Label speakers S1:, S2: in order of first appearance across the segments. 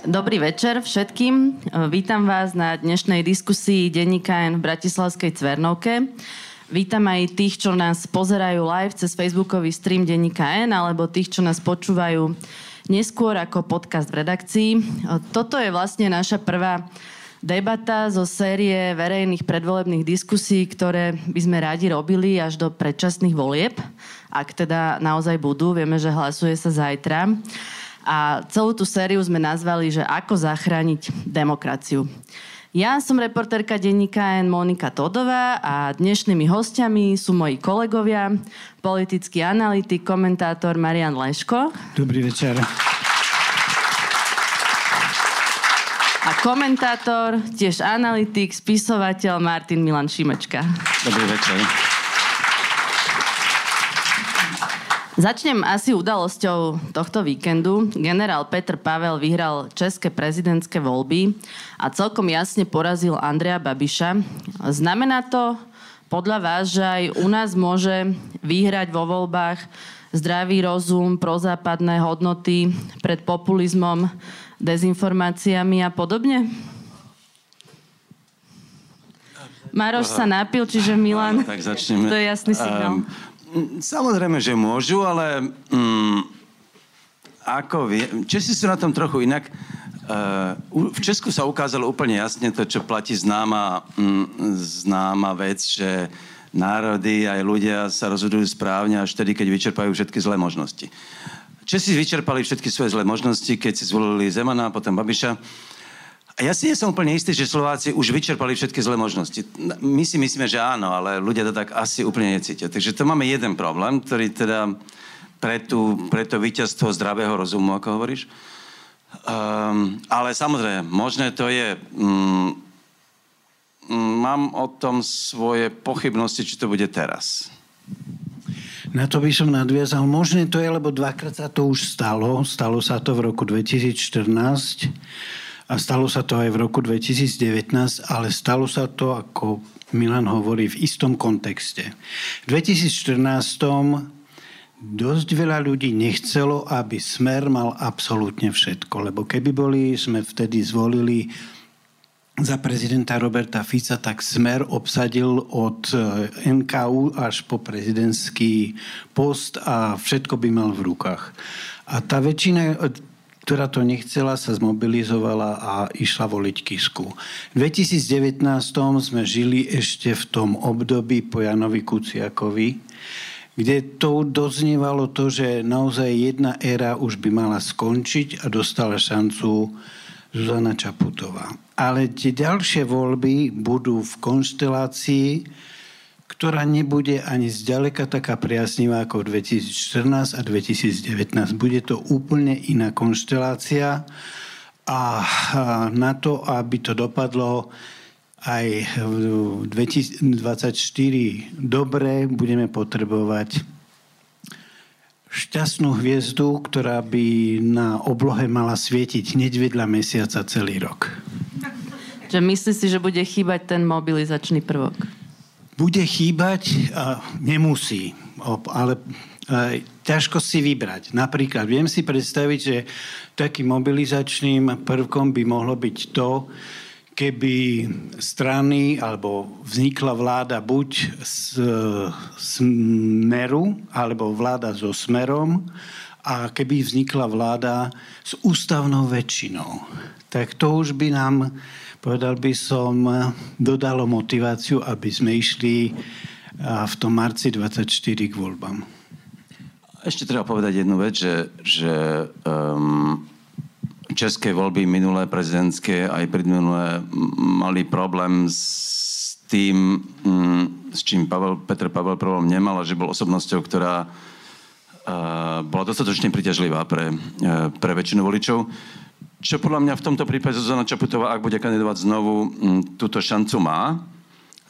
S1: Dobrý večer všetkým. Vítam vás na dnešnej diskusii Denníka N v Bratislavskej Cvernovke. Vítam aj tých, čo nás pozerajú live cez facebookový stream Denníka N, alebo tých, čo nás počúvajú neskôr ako podcast v redakcii. Toto je vlastne naša prvá debata zo série verejných predvolebných diskusí, ktoré by sme radi robili až do predčasných volieb, ak teda naozaj budú. Vieme, že hlasuje sa zajtra. A celú tú sériu sme nazvali, že ako zachrániť demokraciu. Ja som reportérka denníka N Monika Todová a dnešnými hostiami sú moji kolegovia, politický analytik, komentátor Marian Leško.
S2: Dobrý večer.
S1: A komentátor, tiež analytik, spisovateľ Martin Milan Šimečka.
S3: Dobrý večer.
S1: Začnem asi udalosťou tohto víkendu. Generál Petr Pavel vyhral české prezidentské voľby a celkom jasne porazil Andreja Babiša. Znamená to podľa vás, že aj u nás môže vyhrať vo voľbách zdravý rozum, prozápadné hodnoty pred populizmom, dezinformáciami a podobne? Maroš sa napil, čiže Milan,
S3: tak začneme.
S1: to je jasný signál. Um,
S3: Samozrejme, že môžu, ale mm, ako vie, Česi sú na tom trochu inak. Uh, v Česku sa ukázalo úplne jasne to, čo platí známa, mm, známa vec, že národy aj ľudia sa rozhodujú správne až vtedy, keď vyčerpajú všetky zlé možnosti. Česi vyčerpali všetky svoje zlé možnosti, keď si zvolili Zemana, potom Babiša. A ja si nie som úplne istý, že Slováci už vyčerpali všetky zlé možnosti. My si myslíme, že áno, ale ľudia to tak asi úplne necítia. Takže to máme jeden problém, ktorý teda pre, tú, pre to víťazstvo zdravého rozumu, ako hovoríš. Um, ale samozrejme, možné to je. Um, mám o tom svoje pochybnosti, či to bude teraz.
S2: Na to by som nadviazal. Možné to je, lebo dvakrát sa to už stalo. Stalo sa to v roku 2014 a stalo sa to aj v roku 2019, ale stalo sa to, ako Milan hovorí, v istom kontexte. V 2014 dosť veľa ľudí nechcelo, aby Smer mal absolútne všetko, lebo keby boli, sme vtedy zvolili za prezidenta Roberta Fica, tak Smer obsadil od NKU až po prezidentský post a všetko by mal v rukách. A tá väčšina, ktorá to nechcela, sa zmobilizovala a išla voliť Kisku. V 2019 sme žili ešte v tom období po Janovi Kuciakovi, kde to doznievalo to, že naozaj jedna éra už by mala skončiť a dostala šancu Zuzana Čaputová. Ale tie ďalšie voľby budú v konštelácii, ktorá nebude ani zďaleka taká priaznivá ako v 2014 a 2019. Bude to úplne iná konštelácia a na to, aby to dopadlo aj v 2024 dobre, budeme potrebovať šťastnú hviezdu, ktorá by na oblohe mala svietiť hneď vedľa mesiaca celý rok.
S1: Že myslíš si, že bude chýbať ten mobilizačný prvok?
S2: Bude chýbať, nemusí, ale ťažko si vybrať. Napríklad viem si predstaviť, že takým mobilizačným prvkom by mohlo byť to, keby strany alebo vznikla vláda buď z Smeru alebo vláda so Smerom a keby vznikla vláda s ústavnou väčšinou, tak to už by nám povedal by som, dodalo motiváciu, aby sme išli v tom marci 24 k voľbám.
S3: Ešte treba povedať jednu vec, že, že um, české voľby minulé prezidentské aj predminulé mali problém s tým, um, s čím Pavel, Petr Pavel problém nemal a že bol osobnosťou, ktorá uh, bola dostatočne priťažlivá pre, uh, pre väčšinu voličov čo podľa mňa v tomto prípade Zuzana Čaputová, ak bude kandidovať znovu, túto šancu má.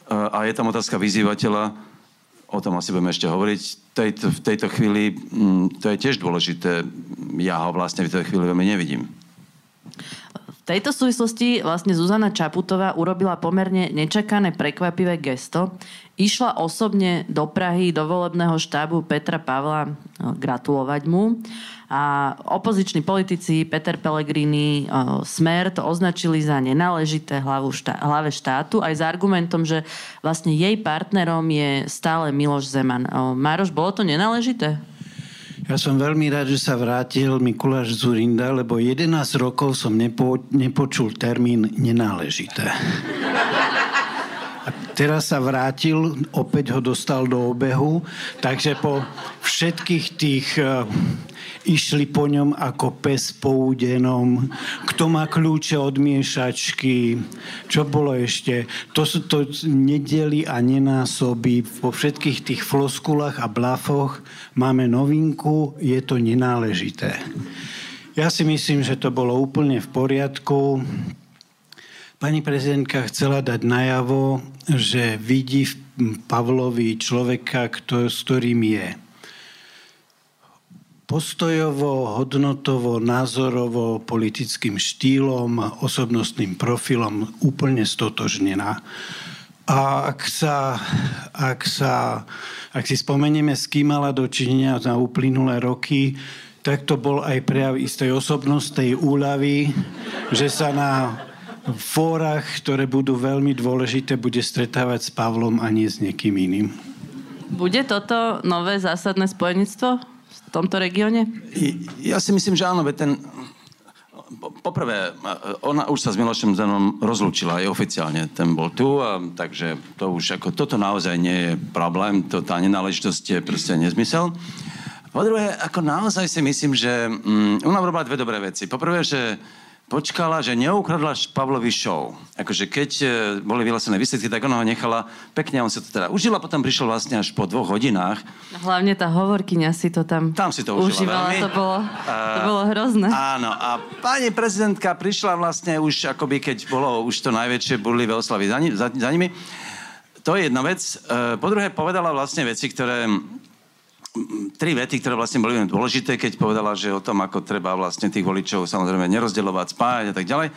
S3: A je tam otázka vyzývateľa, o tom asi budeme ešte hovoriť. Tejto, v tejto chvíli to je tiež dôležité. Ja ho vlastne v tejto chvíli veľmi nevidím.
S1: V tejto súvislosti vlastne Zuzana Čaputová urobila pomerne nečakané prekvapivé gesto. Išla osobne do Prahy, do volebného štábu Petra Pavla no, gratulovať mu. A opoziční politici Peter Pellegrini, Smer to označili za nenáležité hlavu štá, hlave štátu aj s argumentom, že vlastne jej partnerom je stále Miloš Zeman. Mároš, bolo to nenáležité?
S2: Ja som veľmi rád, že sa vrátil Mikuláš Zurinda, lebo 11 rokov som nepo, nepočul termín nenáležité. Teraz sa vrátil, opäť ho dostal do obehu, takže po všetkých tých uh, išli po ňom ako pes po údenom. Kto má kľúče od miešačky? Čo bolo ešte? To sú to nedeli a nenásoby. Po všetkých tých floskulách a blafoch máme novinku, je to nenáležité. Ja si myslím, že to bolo úplne v poriadku. Pani prezidentka chcela dať najavo, že vidí v Pavlovi človeka, kto, s ktorým je postojovo, hodnotovo, názorovo, politickým štýlom, osobnostným profilom úplne stotožnená. A ak sa, ak sa, ak si spomenieme, s kým mala dočinenia na uplynulé roky, tak to bol aj prejav istej osobnostnej úľavy, že sa na fórach, ktoré budú veľmi dôležité, bude stretávať s Pavlom a nie s niekým iným.
S1: Bude toto nové zásadné spojenictvo? tomto regióne?
S3: Ja si myslím, že áno, ten... Poprvé, ona už sa s Milošem Zenom rozlúčila aj oficiálne, ten bol tu, a, takže to už ako, toto naozaj nie je problém, to, tá nenáležitosť je proste nezmysel. Po druhé, ako naozaj si myslím, že mm, ona robila dve dobré veci. Poprvé, že počkala, že neukradla Pavlovi show. Akože keď e, boli vyhlásené výsledky, tak ona ho nechala pekne, on sa to teda užila, potom prišiel vlastne až po dvoch hodinách.
S1: No, hlavne tá hovorkyňa si to tam,
S3: tam si to užívala.
S1: Veľmi. To bolo, to bolo hrozné.
S3: Áno, a pani prezidentka prišla vlastne už akoby, keď bolo už to najväčšie burlivé oslavy za, za, za nimi. To je jedna vec. E, po druhé, povedala vlastne veci, ktoré tri vety, ktoré vlastne boli dôležité, keď povedala, že o tom, ako treba vlastne tých voličov samozrejme nerozdeľovať, spájať a tak ďalej.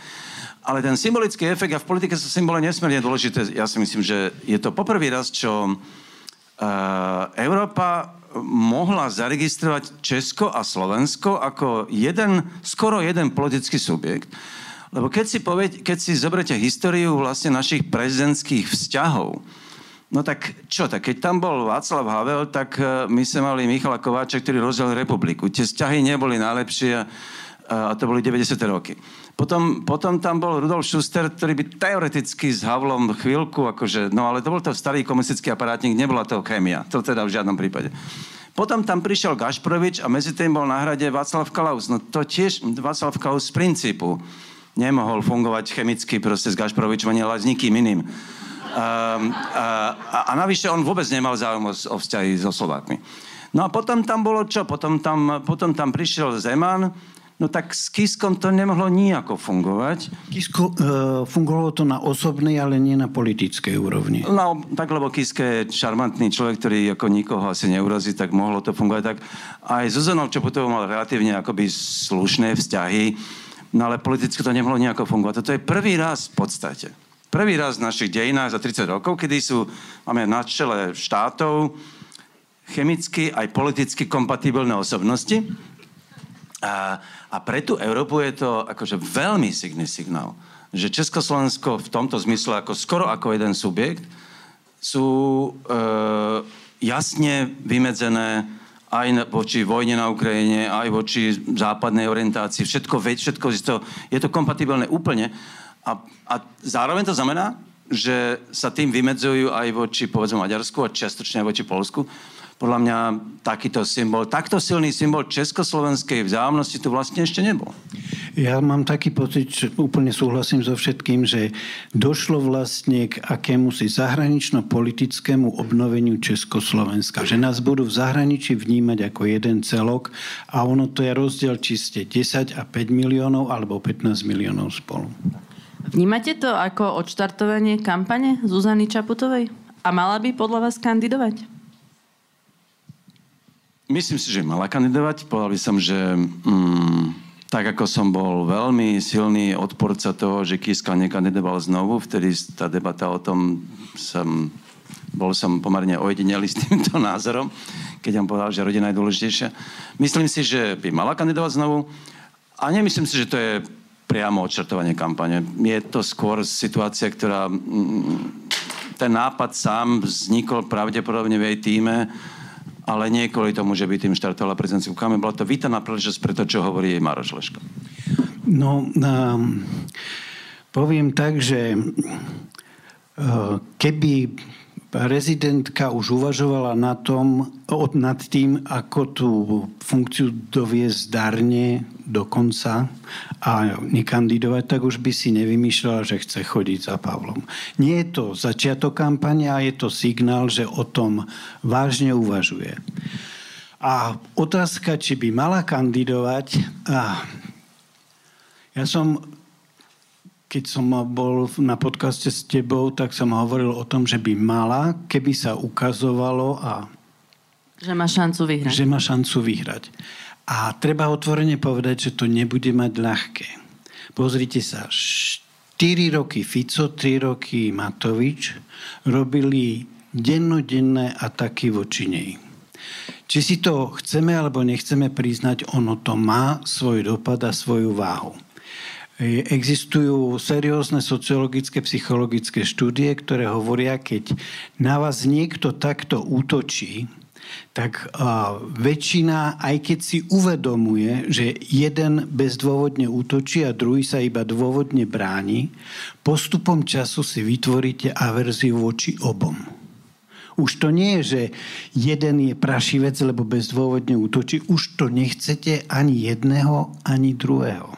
S3: Ale ten symbolický efekt, a v politike sú symboly nesmierne dôležité, ja si myslím, že je to poprvý raz, čo uh, Európa mohla zaregistrovať Česko a Slovensko ako jeden, skoro jeden politický subjekt. Lebo keď si, poved, keď si zoberete históriu vlastne našich prezidentských vzťahov, No tak čo, tak keď tam bol Václav Havel, tak e, my sme mali Michala Kováča, ktorý rozdiel republiku. Tie vzťahy neboli najlepšie a, a to boli 90. roky. Potom, potom tam bol Rudolf Schuster, ktorý by teoreticky s Havlom chvíľku, akože, no ale to bol to starý komunistický aparátnik, nebola to chémia. To teda v žiadnom prípade. Potom tam prišiel Gašprovič a medzi tým bol na hrade Václav Klaus. No to tiež Václav Klaus z princípu nemohol fungovať chemicky proste s Gašprovičom ani s nikým iným. Um, a, a, navyše on vôbec nemal záujem o, o vzťahy so Slovákmi. No a potom tam bolo čo? Potom tam, potom tam prišiel Zeman, No tak s Kiskom to nemohlo nijako fungovať.
S2: Kisko, uh, fungovalo to na osobnej, ale nie na politickej úrovni.
S3: No, tak lebo Kiske je šarmantný človek, ktorý ako nikoho asi neurazí, tak mohlo to fungovať tak. Aj Zuzanou Čoputovou mal relatívne akoby slušné vzťahy, no ale politicky to nemohlo nejako fungovať. Toto je prvý raz v podstate prvý raz v našich dejinách za 30 rokov, kedy sú, máme na čele štátov chemicky aj politicky kompatibilné osobnosti. A, a pre tú Európu je to akože veľmi signý signál, že Československo v tomto zmysle ako skoro ako jeden subjekt sú e, jasne vymedzené aj voči vojne na Ukrajine, aj voči západnej orientácii. Všetko, všetko je to kompatibilné úplne. A, a zároveň to znamená, že sa tým vymedzujú aj voči, povedzme, Maďarsku a čiastočne aj voči Polsku. Podľa mňa takýto symbol, takto silný symbol československej vzájomnosti tu vlastne ešte nebol.
S2: Ja mám taký pocit, že úplne súhlasím so všetkým, že došlo vlastne k akému si zahranično-politickému obnoveniu Československa. Že nás budú v zahraničí vnímať ako jeden celok a ono to je rozdiel, či ste 10 a 5 miliónov alebo 15 miliónov spolu.
S1: Vnímate to ako odštartovanie kampane Zuzany Čaputovej? A mala by podľa vás kandidovať?
S3: Myslím si, že mala kandidovať. Povedal by som, že mm, tak ako som bol veľmi silný odporca toho, že Kiska nekandidoval znovu, vtedy tá debata o tom som, bol som pomerne ojedinelý s týmto názorom, keď on povedal, že rodina je dôležitejšia. Myslím si, že by mala kandidovať znovu a nemyslím si, že to je priamo odčertovanie kampane. Je to skôr situácia, ktorá... Mm, ten nápad sám vznikol pravdepodobne v jej týme ale nie kvôli tomu, že by tým štartovala prezidentská kampaň. Bola to vítaná príležitosť pre to, čo hovorí jej Maroš Leško.
S2: No, um, poviem tak, že uh, keby Rezidentka už uvažovala na tom, nad tým, ako tú funkciu doviesť darne do konca a nekandidovať, tak už by si nevymýšľala, že chce chodiť za Pavlom. Nie je to začiatok kampane, a je to signál, že o tom vážne uvažuje. A otázka, či by mala kandidovať, a ja som keď som bol na podcaste s tebou, tak som hovoril o tom, že by mala, keby sa ukazovalo a...
S1: Že má šancu vyhrať.
S2: Že má šancu vyhrať. A treba otvorene povedať, že to nebude mať ľahké. Pozrite sa, 4 roky Fico, 3 roky Matovič robili dennodenné ataky voči nej. Či si to chceme alebo nechceme priznať, ono to má svoj dopad a svoju váhu. Existujú seriózne sociologické, psychologické štúdie, ktoré hovoria, keď na vás niekto takto útočí, tak uh, väčšina, aj keď si uvedomuje, že jeden bezdôvodne útočí a druhý sa iba dôvodne bráni, postupom času si vytvoríte averziu voči obom. Už to nie je, že jeden je prašivec, lebo bezdôvodne útočí. Už to nechcete ani jedného, ani druhého.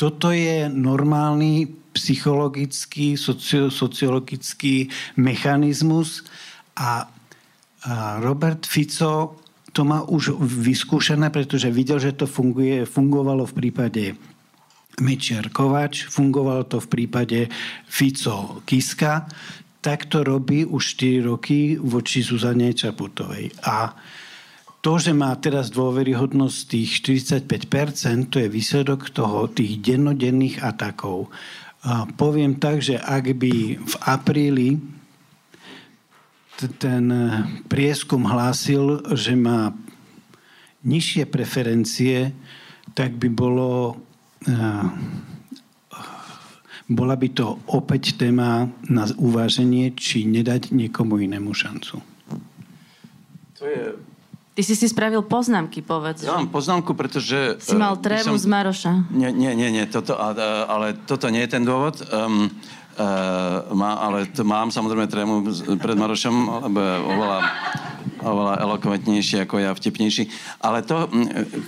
S2: Toto je normálny psychologický, socio, sociologický mechanizmus a, Robert Fico to má už vyskúšané, pretože videl, že to funguje, fungovalo v prípade Mečiar Kovač, fungovalo to v prípade Fico Kiska, tak to robí už 4 roky voči Zuzane Čaputovej. A to, že má teraz dôveryhodnosť tých 45%, to je výsledok toho, tých dennodenných atakov. A poviem tak, že ak by v apríli ten prieskum hlásil, že má nižšie preferencie, tak by bolo bola by to opäť téma na uváženie, či nedať niekomu inému šancu.
S3: To je
S1: Ty si si spravil poznámky, povedz.
S3: Ja mám poznámku, pretože...
S1: Si mal e, trému som... z Maroša.
S3: Nie, nie, nie, nie toto, ale toto nie je ten dôvod. Um, uh, má, ale to mám samozrejme trému pred Marošom, lebo je oveľa, oveľa elokventnejší ako ja, vtipnejší. Ale to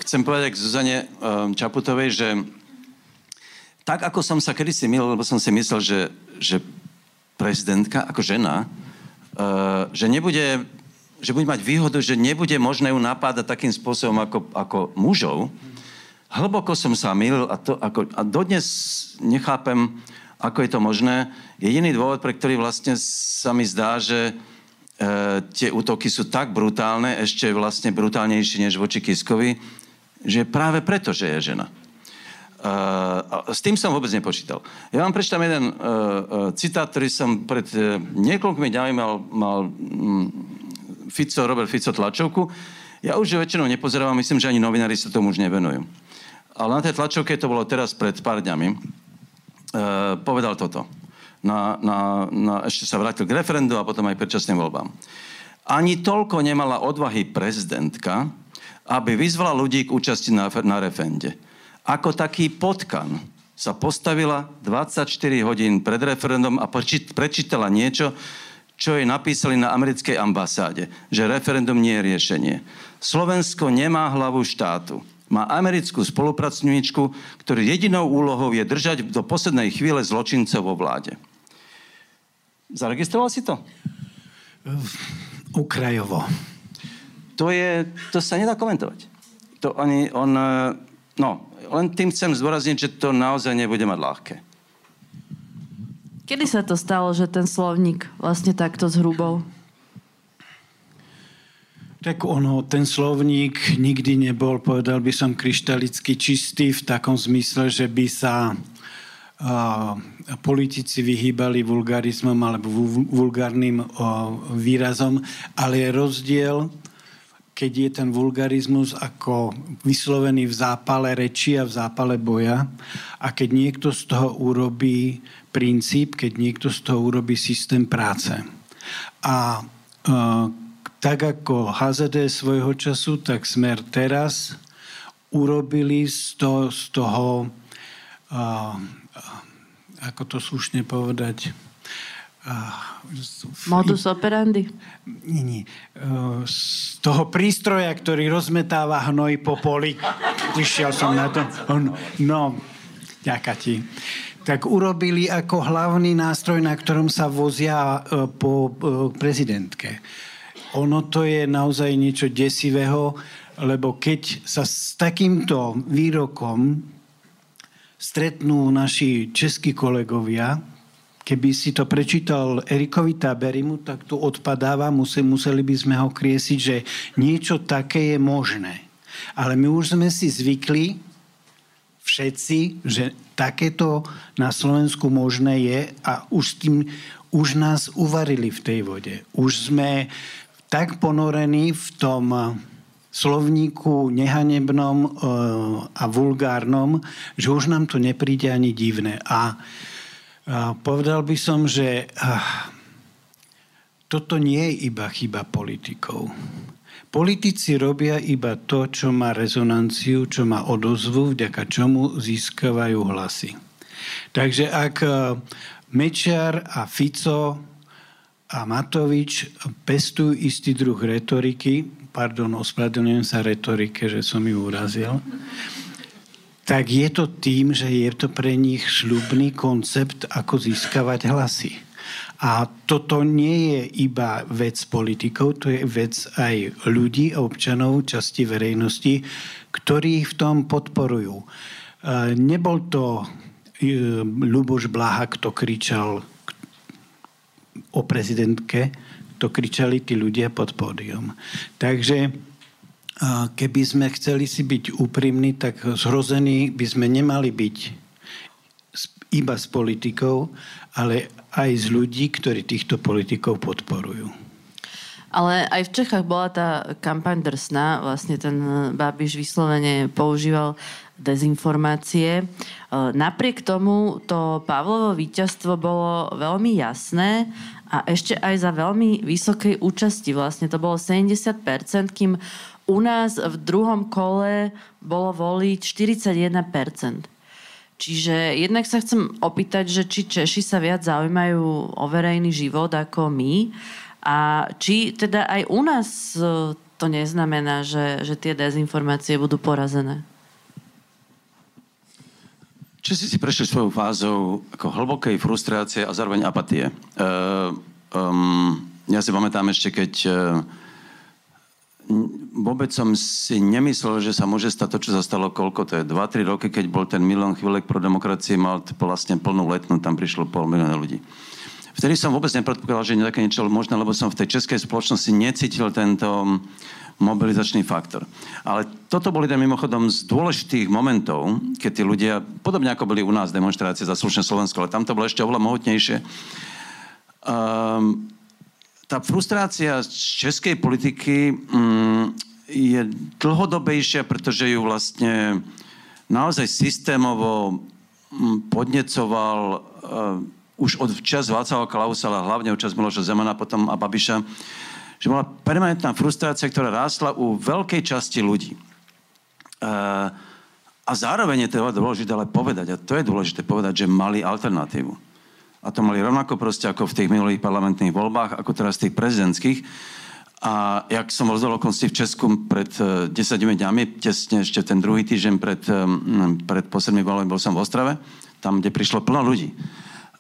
S3: chcem povedať k Zuzane um, Čaputovej, že tak, ako som sa kedysi milil, lebo som si myslel, že, že prezidentka ako žena, uh, že nebude že bude mať výhodu, že nebude možné ju napádať takým spôsobom ako, ako mužov. Hlboko som sa milil a, to, ako, a dodnes nechápem, ako je to možné. Jediný dôvod, pre ktorý vlastne sa mi zdá, že e, tie útoky sú tak brutálne, ešte vlastne brutálnejšie než voči Kiskovi, že práve preto, že je žena. Uh, s tým som vôbec nepočítal. Ja vám prečítam jeden uh, uh, citát, ktorý som pred uh, niekoľkými dňami mal, mal um, Fico, Robert Fico tlačovku. Ja už väčšinou nepozerám, myslím, že ani novinári sa tomu už nevenujú. Ale na tej tlačovke, to bolo teraz pred pár dňami, povedal toto. Na, na, na, ešte sa vrátil k referendu a potom aj predčasným voľbám. Ani toľko nemala odvahy prezidentka, aby vyzvala ľudí k účasti na, na referende. Ako taký potkan sa postavila 24 hodín pred referendum a prečítala niečo, čo jej napísali na americkej ambasáde, že referendum nie je riešenie. Slovensko nemá hlavu štátu. Má americkú spolupracovníčku, ktorý jedinou úlohou je držať do poslednej chvíle zločincov vo vláde. Zaregistroval si to?
S2: Ukrajovo.
S3: To, je, to sa nedá komentovať. To ani on, eh, no, len tým chcem zdôrazniť, že to naozaj nebude mať ľahké.
S1: Kedy sa to stalo, že ten slovník vlastne takto zhrubol?
S2: Tak ono, ten slovník nikdy nebol, povedal by som, kryštalicky čistý v takom zmysle, že by sa uh, politici vyhýbali vulgarizmom alebo vulgárnym uh, výrazom, ale je rozdiel, keď je ten vulgarizmus ako vyslovený v zápale reči a v zápale boja a keď niekto z toho urobí princíp, keď niekto z toho urobí systém práce. A uh, tak ako HZD svojho času, tak Smer teraz urobili z, to, z toho, uh, ako to slušne povedať,
S1: Modus operandi?
S2: Nie, nie. Uh, z toho prístroja, ktorý rozmetáva hnoj po poli. Vyšiel som na to. No, ďaká ti. Tak urobili ako hlavný nástroj, na ktorom sa vozia uh, po uh, prezidentke ono to je naozaj niečo desivého, lebo keď sa s takýmto výrokom stretnú naši českí kolegovia, keby si to prečítal Erikovi Taberimu, tak to odpadáva, museli by sme ho kriesiť, že niečo také je možné. Ale my už sme si zvykli, všetci, že takéto na Slovensku možné je a už, tým, už nás uvarili v tej vode. Už sme tak ponorený v tom eh, slovníku nehanebnom eh, a vulgárnom, že už nám to nepríde ani divné. A povedal by som, že toto nie je iba chyba politikov. Politici robia iba to, čo má rezonanciu, čo má odozvu, vďaka čomu získavajú hlasy. Takže ak eh, Mečiar a Fico a Matovič pestujú istý druh retoriky, pardon, ospravedlňujem sa retorike, že som ju urazil, tak je to tým, že je to pre nich šľubný koncept, ako získavať hlasy. A toto nie je iba vec politikov, to je vec aj ľudí, občanov, časti verejnosti, ktorí v tom podporujú. Nebol to e, Luboš Blaha, kto kričal o prezidentke, to kričali tí ľudia pod pódium. Takže keby sme chceli si byť úprimní, tak zhrození by sme nemali byť iba s politikou, ale aj z ľudí, ktorí týchto politikov podporujú.
S1: Ale aj v Čechách bola tá kampaň drsná. Vlastne ten Babiš vyslovene používal dezinformácie. E, napriek tomu to Pavlovo víťazstvo bolo veľmi jasné a ešte aj za veľmi vysokej účasti. Vlastne to bolo 70%, kým u nás v druhom kole bolo voliť 41%. Čiže jednak sa chcem opýtať, že či Češi sa viac zaujímajú o verejný život ako my a či teda aj u nás e, to neznamená, že, že tie dezinformácie budú porazené.
S3: Česi si prešli svojou fázou ako hlbokej frustrácie a zároveň apatie. Uh, um, ja si pamätám ešte, keď uh, vôbec som si nemyslel, že sa môže stať to, čo sa stalo koľko to je, 2-3 roky, keď bol ten Milan Chvílek pro demokracie, mal vlastne plnú letnú, tam prišlo pol milióna ľudí. Vtedy som vôbec nepredpokladal, že také niečo možné, lebo som v tej českej spoločnosti necítil tento mobilizačný faktor. Ale toto boli teda mimochodom z dôležitých momentov, keď tí ľudia, podobne ako boli u nás demonstrácie za slušné Slovensko, ale tam to bolo ešte oveľa mohutnejšie. Um, tá frustrácia z českej politiky um, je dlhodobejšia, pretože ju vlastne naozaj systémovo um, podnecoval uh, už od čas Václava Klausa, ale hlavne od čas Miloša Zemana potom a Babiša, že bola permanentná frustrácia, ktorá rástla u veľkej časti ľudí. Uh, a zároveň je to dôležité ale povedať, a to je dôležité povedať, že mali alternatívu. A to mali rovnako proste ako v tých minulých parlamentných voľbách, ako teraz tých prezidentských. A jak som rozhodol konci v Česku pred uh, 10 dňami, tesne ešte ten druhý týždeň pred, um, pred poslednými voľbami bol som v Ostrave, tam, kde prišlo plno ľudí.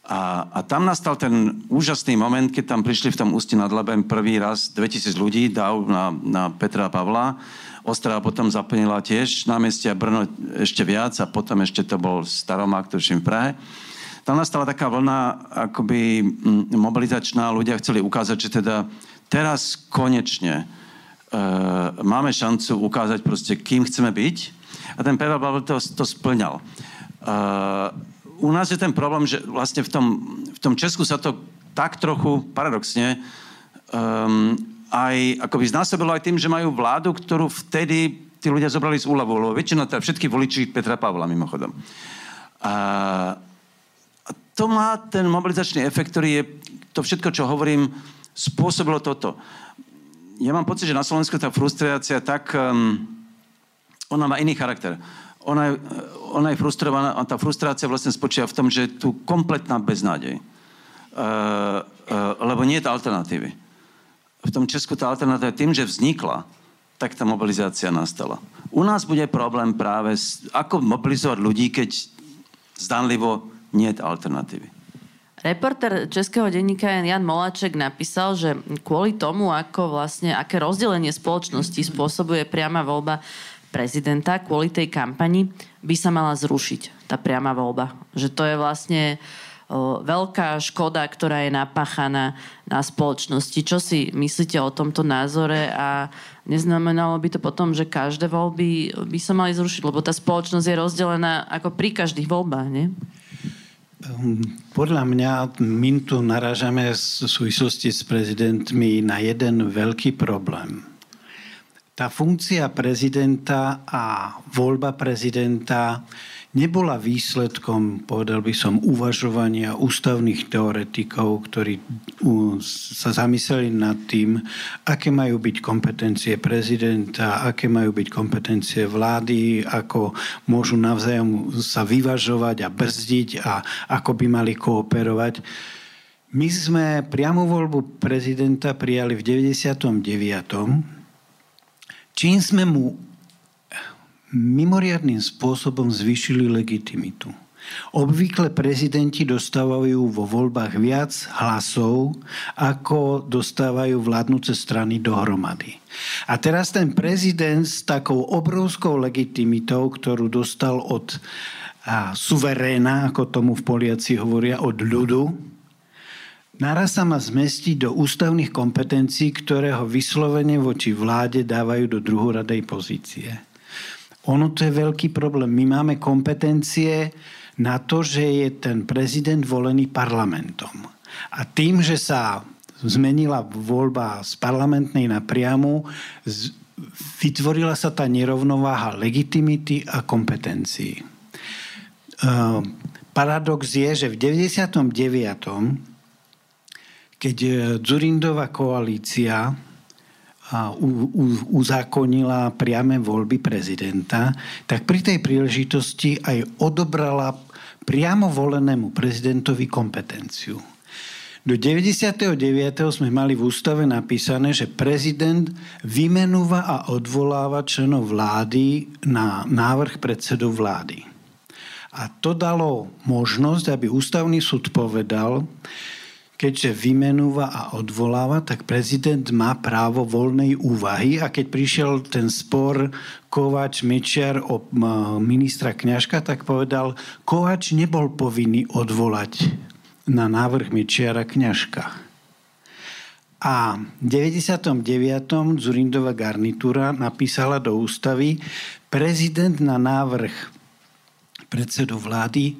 S3: A, a tam nastal ten úžasný moment, keď tam prišli v tom ústi nad Labem prvý raz 2000 ľudí, dáv na, na Petra Pavla. Ostrava potom zaplnila tiež námestia Brno ešte viac a potom ešte to bol Staromák, tuším v Prahe. Tam nastala taká vlna akoby mobilizačná, ľudia chceli ukázať, že teda teraz konečne máme šancu ukázať proste, kým chceme byť. A ten Pavel Pavel to, to splňal. Uh, u nás je ten problém, že vlastne v tom, v tom Česku sa to tak trochu paradoxne um, aj akoby znásobilo aj tým, že majú vládu, ktorú vtedy tí ľudia zobrali z úľavu, lebo väčšina, teda všetky voliči Petra Pavla mimochodom. A, to má ten mobilizačný efekt, ktorý je, to všetko, čo hovorím, spôsobilo toto. Ja mám pocit, že na Slovensku tá frustrácia tak, um, ona má iný charakter. Ona je, ona je frustrovaná a tá frustrácia vlastne spočíva v tom, že je tu kompletná beznádej. Uh, uh, lebo nie je to alternatívy. V tom Česku tá alternatíva tým, že vznikla, tak tá mobilizácia nastala. U nás bude problém práve, s, ako mobilizovať ľudí, keď zdanlivo nie je alternatívy.
S1: Reporter Českého denníka Jan Moláček napísal, že kvôli tomu, ako vlastne, aké rozdelenie spoločnosti spôsobuje priama voľba prezidenta, kvôli tej kampani by sa mala zrušiť tá priama voľba. Že to je vlastne veľká škoda, ktorá je napáchaná na spoločnosti. Čo si myslíte o tomto názore a neznamenalo by to potom, že každé voľby by sa mali zrušiť, lebo tá spoločnosť je rozdelená ako pri každých voľbách, nie?
S2: Ehm, podľa mňa my tu naražame v súvislosti s prezidentmi na jeden veľký problém. Tá funkcia prezidenta a voľba prezidenta nebola výsledkom, povedal by som, uvažovania ústavných teoretikov, ktorí sa zamysleli nad tým, aké majú byť kompetencie prezidenta, aké majú byť kompetencie vlády, ako môžu navzájom sa vyvažovať a brzdiť a ako by mali kooperovať. My sme priamu voľbu prezidenta prijali v 99. Čím sme mu mimoriadným spôsobom zvýšili legitimitu. Obvykle prezidenti dostávajú vo voľbách viac hlasov, ako dostávajú vládnuce strany dohromady. A teraz ten prezident s takou obrovskou legitimitou, ktorú dostal od a, suveréna, ako tomu v Poliaci hovoria, od ľudu, naraz sa má zmestiť do ústavných kompetencií, ktoré ho vyslovene voči vláde dávajú do druhoradej pozície. Ono to je veľký problém. My máme kompetencie na to, že je ten prezident volený parlamentom. A tým, že sa zmenila voľba z parlamentnej na priamu, vytvorila sa tá nerovnováha legitimity a kompetencií. Ehm, paradox je, že v 99. keď Zurindová koalícia uzákonila priame voľby prezidenta, tak pri tej príležitosti aj odobrala priamo volenému prezidentovi kompetenciu. Do 99. sme mali v ústave napísané, že prezident vymenúva a odvoláva členov vlády na návrh predsedu vlády. A to dalo možnosť, aby ústavný súd povedal, keďže vymenúva a odvoláva, tak prezident má právo voľnej úvahy a keď prišiel ten spor Kovač Mečiar o ministra Kňažka, tak povedal, Kovač nebol povinný odvolať na návrh Mečiara Kňažka. A v 99. Zurindová garnitúra napísala do ústavy, prezident na návrh predsedu vlády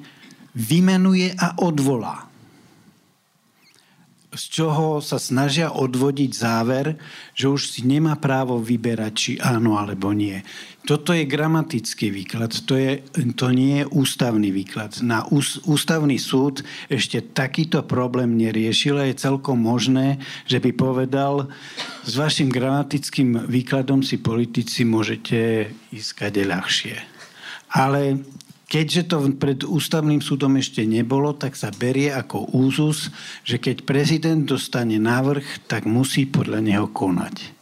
S2: vymenuje a odvolá z čoho sa snažia odvodiť záver, že už si nemá právo vyberať, či áno alebo nie. Toto je gramatický výklad, to, je, to nie je ústavný výklad. Na ús, ústavný súd ešte takýto problém neriešil a je celkom možné, že by povedal, s vašim gramatickým výkladom si politici môžete ísť ľahšie. Ale Keďže to pred ústavným súdom ešte nebolo, tak sa berie ako úzus, že keď prezident dostane návrh, tak musí podľa neho konať.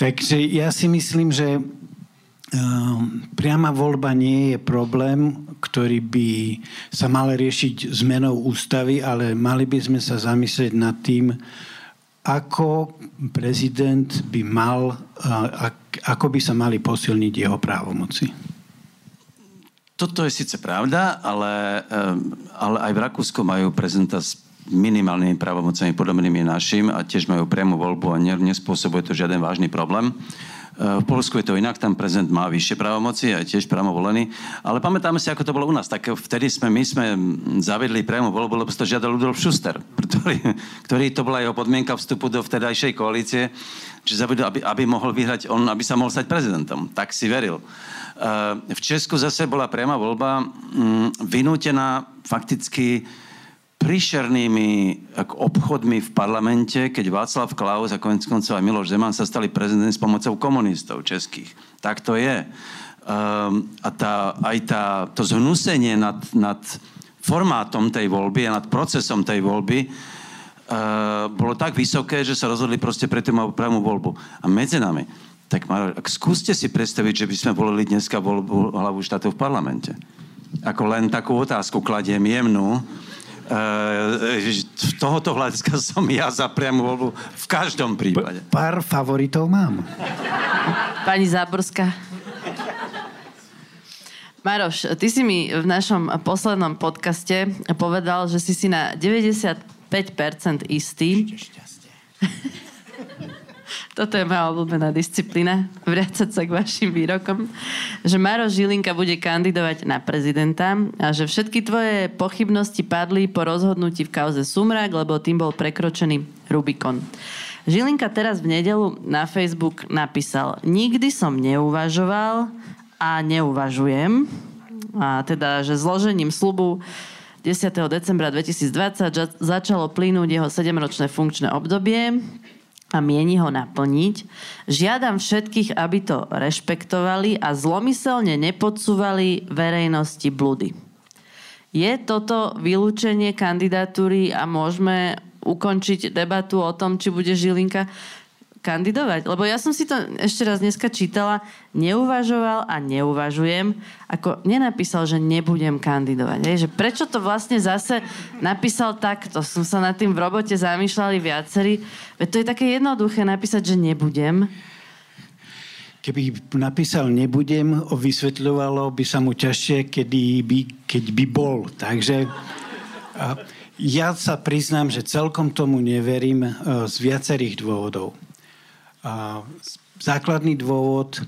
S2: Takže ja si myslím, že ehm, priama voľba nie je problém, ktorý by sa mal riešiť zmenou ústavy, ale mali by sme sa zamyslieť nad tým, ako prezident by mal, ako by sa mali posilniť jeho právomoci.
S3: Toto je síce pravda, ale, ale aj v Rakúsku majú prezidenta s minimálnymi právomocami podobnými našim a tiež majú priamu voľbu a nespôsobuje to žiaden vážny problém. V Polsku je to inak, tam prezident má vyššie právomoci a je tiež priamo volený. Ale pamätáme si, ako to bolo u nás. Tak vtedy sme, my sme zavedli priamo voľbu, lebo to žiadal Ludolf Schuster, ktorý, ktorý to bola jeho podmienka vstupu do vtedajšej koalície, že zavedol, aby, aby mohol vyhrať on, aby sa mohol stať prezidentom. Tak si veril. V Česku zase bola priama voľba mm, vynútená fakticky príšernými obchodmi v parlamente, keď Václav Klaus a konec koncov aj Miloš Zeman sa stali prezidentom s pomocou komunistov českých. Tak to je. Um, a tá, aj tá, to zhnusenie nad, nad formátom tej voľby a nad procesom tej voľby uh, bolo tak vysoké, že sa rozhodli proste pre tú priamu voľbu. A medzi nami, tak Maro, ak skúste si predstaviť, že by sme volili dneska voľbu hlavu štátu v parlamente. Ako len takú otázku kladiem jemnú, z e, tohoto hľadiska som ja za priamu voľbu v každom prípade.
S2: P- pár favoritov mám.
S1: Pani Záborská. Maroš, ty si mi v našom poslednom podcaste povedal, že si si na 95% istý. Toto je moja obľúbená disciplína, vrácať sa k vašim výrokom, že Maro Žilinka bude kandidovať na prezidenta a že všetky tvoje pochybnosti padli po rozhodnutí v kauze Sumrak, lebo tým bol prekročený Rubikon. Žilinka teraz v nedelu na Facebook napísal Nikdy som neuvažoval a neuvažujem. A teda, že zložením slubu 10. decembra 2020 začalo plynúť jeho 7-ročné funkčné obdobie a mieni ho naplniť. Žiadam všetkých, aby to rešpektovali a zlomyselne nepodsúvali verejnosti blúdy. Je toto vylúčenie kandidatúry a môžeme ukončiť debatu o tom, či bude Žilinka kandidovať? Lebo ja som si to ešte raz dneska čítala, neuvažoval a neuvažujem, ako nenapísal, že nebudem kandidovať. Je, že prečo to vlastne zase napísal takto? Som sa nad tým v robote zamýšľali viacerí. Veď to je také jednoduché napísať, že nebudem.
S2: Keby napísal nebudem, vysvetľovalo by sa mu ťažšie, kedy by, keď by bol. Takže ja sa priznám, že celkom tomu neverím z viacerých dôvodov. A základný dôvod,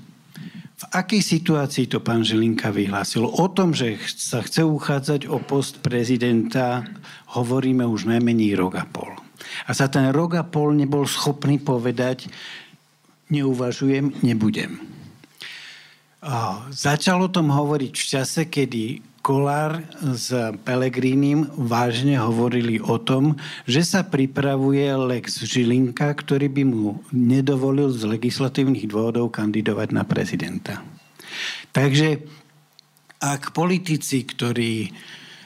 S2: v akej situácii to pán Žilinka vyhlásil? O tom, že sa chce uchádzať o post prezidenta, hovoríme už najmenej rok a pol. A za ten rok a pol nebol schopný povedať, neuvažujem, nebudem. A začal o tom hovoriť v čase, kedy Kolár s Pelegrínim vážne hovorili o tom, že sa pripravuje Lex Žilinka, ktorý by mu nedovolil z legislatívnych dôvodov kandidovať na prezidenta. Takže ak politici, ktorí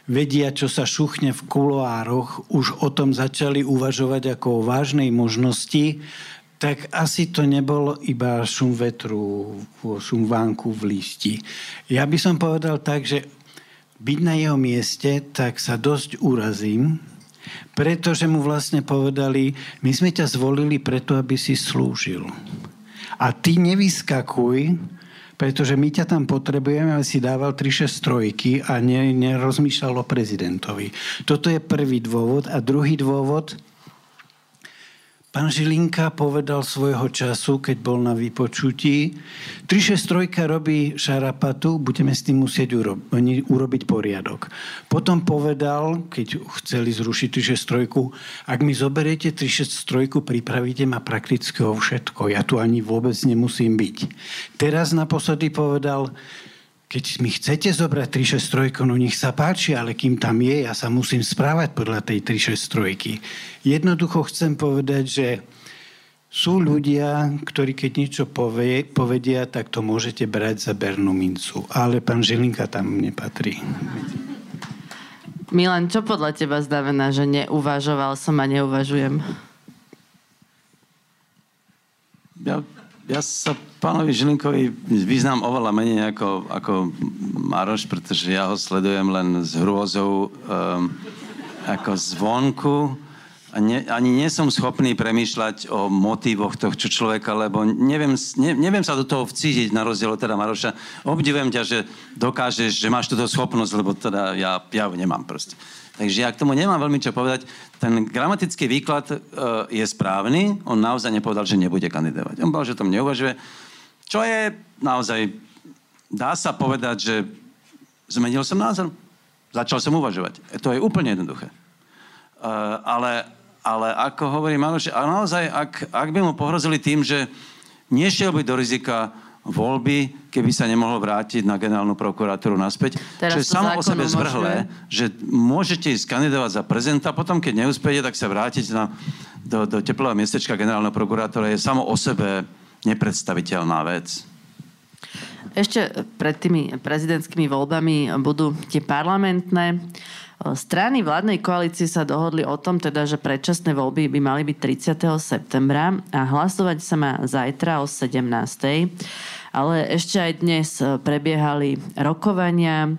S2: vedia, čo sa šuchne v kuloároch, už o tom začali uvažovať ako o vážnej možnosti, tak asi to nebolo iba šum vetru, šum vánku v listi. Ja by som povedal tak, že byť na jeho mieste, tak sa dosť urazím, pretože mu vlastne povedali, my sme ťa zvolili preto, aby si slúžil. A ty nevyskakuj, pretože my ťa tam potrebujeme, aby si dával 3-6 trojky a ne, nerozmýšľal o prezidentovi. Toto je prvý dôvod. A druhý dôvod, Pán Žilinka povedal svojho času, keď bol na vypočutí, 363 robí šarapatu, budeme s tým musieť urob- urobiť poriadok. Potom povedal, keď chceli zrušiť 363, ak mi zoberiete 363, pripravíte ma prakticky o všetko. Ja tu ani vôbec nemusím byť. Teraz naposledy povedal, keď mi chcete zobrať 363, no nech sa páči, ale kým tam je, ja sa musím správať podľa tej 363. Jednoducho chcem povedať, že sú ľudia, ktorí keď niečo povie, povedia, tak to môžete brať za bernú mincu. Ale pán Žilinka tam nepatrí.
S1: Milan, čo podľa teba znamená, že neuvažoval som a neuvažujem?
S3: Ja ja sa pánovi Žilinkovi vyznám oveľa menej ako, ako Maroš, pretože ja ho sledujem len s hrôzou um, ako zvonku a ne, ani nie som schopný premýšľať o motívoch tohto človeka, lebo neviem, ne, neviem sa do toho vcítiť, na rozdiel od teda Maroša. Obdivujem ťa, že dokážeš, že máš túto schopnosť, lebo teda ja, ja ju nemám proste. Takže ja k tomu nemám veľmi čo povedať. Ten gramatický výklad uh, je správny. On naozaj nepovedal, že nebude kandidovať. On povedal, že tom neuvažuje. Čo je naozaj... Dá sa povedať, že zmenil som názor. Začal som uvažovať. E, to je úplne jednoduché. Uh, ale ale ako hovorí Maroš, a naozaj, ak, ak by mu pohrozili tým, že nešiel by do rizika voľby, keby sa nemohol vrátiť na generálnu prokuratúru naspäť. Teraz čo je samo o sebe zvrhlé, že môžete ísť kandidovať za prezidenta, potom keď neúspejete, tak sa vrátiť na, do, do teplého miestečka generálneho prokurátora je samo o sebe nepredstaviteľná vec.
S1: Ešte pred tými prezidentskými voľbami budú tie parlamentné. Strany vládnej koalície sa dohodli o tom, teda, že predčasné voľby by mali byť 30. septembra a hlasovať sa má zajtra o 17. Ale ešte aj dnes prebiehali rokovania.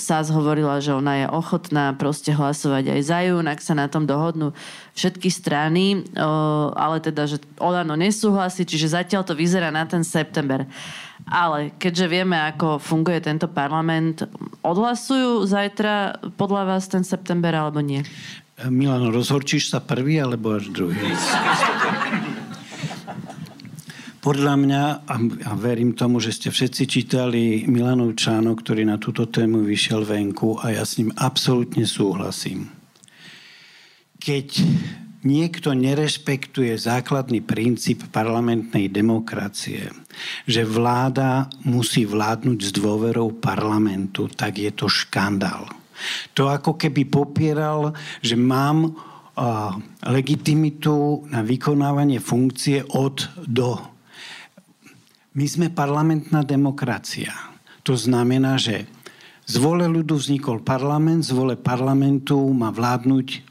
S1: SAS hovorila, že ona je ochotná proste hlasovať aj za jún, ak sa na tom dohodnú všetky strany, ale teda, že Olano nesúhlasí, čiže zatiaľ to vyzerá na ten september. Ale keďže vieme, ako funguje tento parlament, odhlasujú zajtra podľa vás ten september alebo nie?
S2: Milano, rozhorčíš sa prvý alebo až druhý? Podľa mňa, a verím tomu, že ste všetci čítali Milanov článok, ktorý na túto tému vyšiel venku a ja s ním absolútne súhlasím. Keď niekto nerešpektuje základný princíp parlamentnej demokracie, že vláda musí vládnuť s dôverou parlamentu, tak je to škandál. To ako keby popieral, že mám uh, legitimitu na vykonávanie funkcie od do. My sme parlamentná demokracia. To znamená, že z vole ľudu vznikol parlament, z vole parlamentu má vládnuť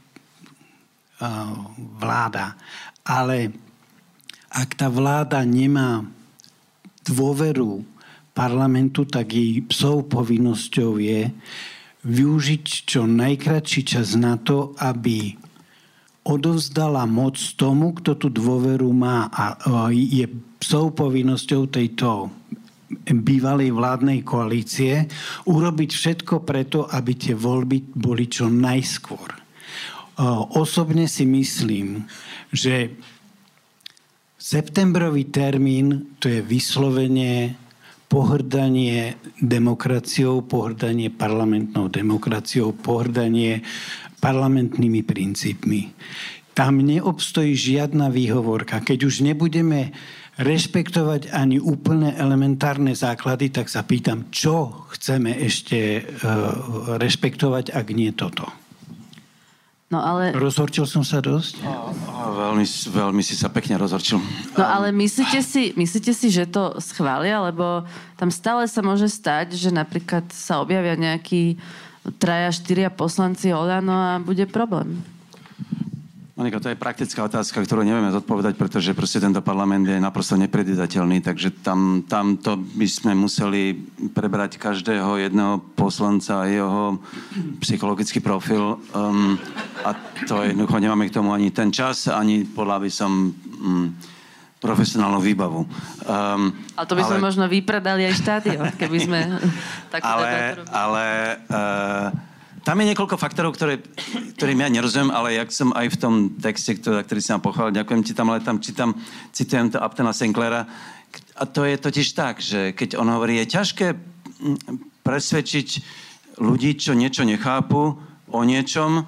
S2: vláda. Ale ak tá vláda nemá dôveru parlamentu, tak jej psou povinnosťou je využiť čo najkratší čas na to, aby odovzdala moc tomu, kto tú dôveru má a je psou povinnosťou tejto bývalej vládnej koalície urobiť všetko preto, aby tie voľby boli čo najskôr. Osobne si myslím, že septembrový termín to je vyslovene pohrdanie demokraciou, pohrdanie parlamentnou demokraciou, pohrdanie parlamentnými princípmi. Tam neobstojí žiadna výhovorka. Keď už nebudeme rešpektovať ani úplne elementárne základy, tak sa pýtam, čo chceme ešte uh, rešpektovať, ak nie toto. No ale... Rozhorčil som sa dosť?
S3: O, o, veľmi, veľmi si sa pekne rozhorčil.
S1: No ale myslíte si, myslíte si, že to schvália? Lebo tam stále sa môže stať, že napríklad sa objavia nejakí traja, štyria poslanci Olano a bude problém.
S3: Monika, to je praktická otázka, ktorú nevieme zodpovedať, pretože proste tento parlament je naprosto nepredvidateľný, takže tam, tam to by sme museli prebrať každého jedného poslanca a jeho psychologický profil. Um, a to jednoducho nemáme k tomu ani ten čas, ani podľa by som um, profesionálnu výbavu. Um,
S1: a to by ale, sme možno vypredali aj štádion, keby sme
S3: takú ale, ale uh, tam je niekoľko faktorov, ktoré, ktorým ja nerozumiem, ale jak som aj v tom texte, ktorý, ktorý si nám pochválil, ďakujem ti tam, ale tam čítam, citujem to Aptena Sinclaira, a to je totiž tak, že keď on hovorí, je ťažké presvedčiť ľudí, čo niečo nechápu o niečom,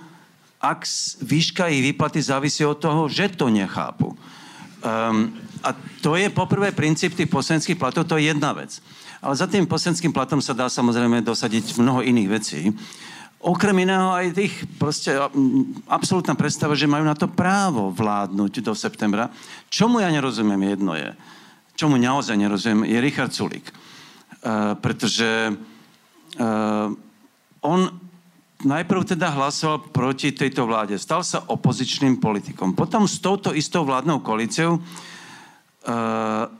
S3: ak výška ich výplaty závisí od toho, že to nechápu. Um, a to je poprvé princíp tých poslaneckých platov, to je jedna vec. Ale za tým poslaneckým platom sa dá samozrejme dosadiť mnoho iných vecí. Okrem iného aj tých proste absolútna predstava, že majú na to právo vládnuť do septembra. Čomu ja nerozumiem, jedno je. Čomu naozaj nerozumiem, je Richard Sulik. Uh, pretože uh, on najprv teda hlasoval proti tejto vláde. Stal sa opozičným politikom. Potom s touto istou vládnou koalíciou Uh,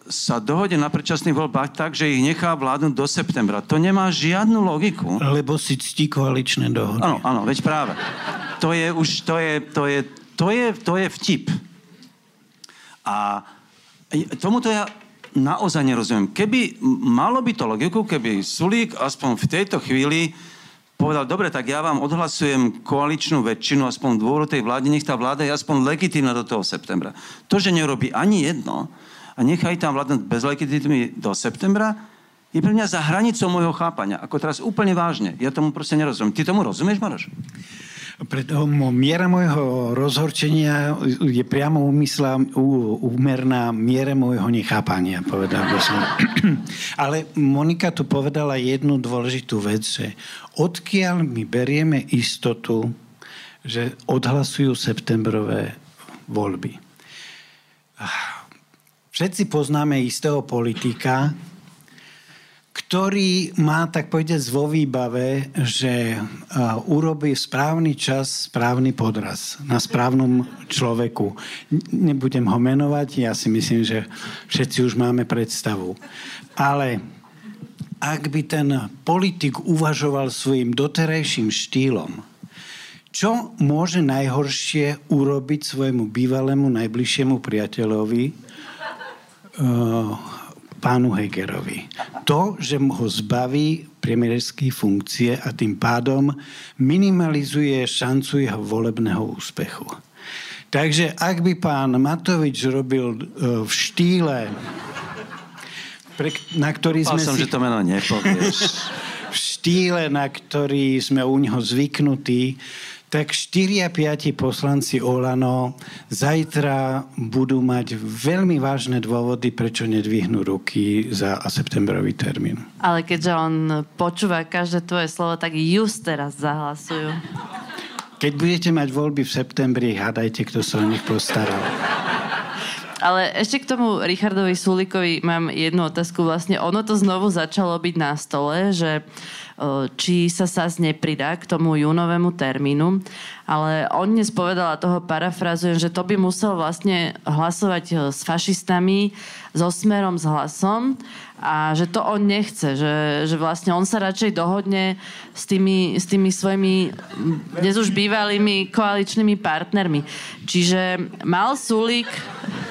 S3: sa dohode na predčasných voľbách tak, že ich nechá vládnuť do septembra. To nemá žiadnu logiku.
S2: Lebo si ctí koaličné dohody.
S3: Áno, áno, veď práve. To je už, to je, to je, to je, to je vtip. A tomuto ja naozaj nerozumiem. Keby malo by to logiku, keby Sulík aspoň v tejto chvíli povedal, dobre, tak ja vám odhlasujem koaličnú väčšinu, aspoň dôvodu tej vlády, nech tá vláda je aspoň legitímna do toho septembra. To, že nerobí ani jedno a nechaj tam vládnuť bez legitimity do septembra, je pre mňa za hranicou môjho chápania. Ako teraz úplne vážne. Ja tomu proste nerozumiem. Ty tomu rozumieš, Maroš?
S2: Preto miera môjho rozhorčenia je priamo umysla, úmerná miere môjho nechápania, povedal by som. Ale Monika tu povedala jednu dôležitú vec, že odkiaľ my berieme istotu, že odhlasujú septembrové voľby. Všetci poznáme istého politika, ktorý má, tak povedať, vo výbave, že uh, urobí správny čas správny podraz na správnom človeku. Nebudem ho menovať, ja si myslím, že všetci už máme predstavu. Ale ak by ten politik uvažoval svojim doterajším štýlom, čo môže najhoršie urobiť svojmu bývalému najbližšiemu priateľovi, pánu Hegerovi. To, že ho zbaví premiérskej funkcie a tým pádom minimalizuje šancu jeho volebného úspechu. Takže ak by pán Matovič robil e, v štýle, pre, na ktorý sme
S3: som,
S2: si...
S3: že to meno nepovieš.
S2: v štýle, na ktorý sme u neho zvyknutí, tak 4 a 5 poslanci Olano zajtra budú mať veľmi vážne dôvody, prečo nedvihnú ruky za septembrový termín.
S1: Ale keďže on počúva každé tvoje slovo, tak just teraz zahlasujú.
S2: Keď budete mať voľby v septembri, hádajte, kto sa o nich postaral.
S1: Ale ešte k tomu Richardovi Sulikovi mám jednu otázku. Vlastne ono to znovu začalo byť na stole, že či sa SAS nepridá k tomu júnovému termínu. Ale on dnes povedal, a toho parafrazujem, že to by musel vlastne hlasovať s fašistami, so smerom, s hlasom a že to on nechce, že, že vlastne on sa radšej dohodne s tými, s tými svojimi dnes už bývalými koaličnými partnermi. Čiže mal Sulík...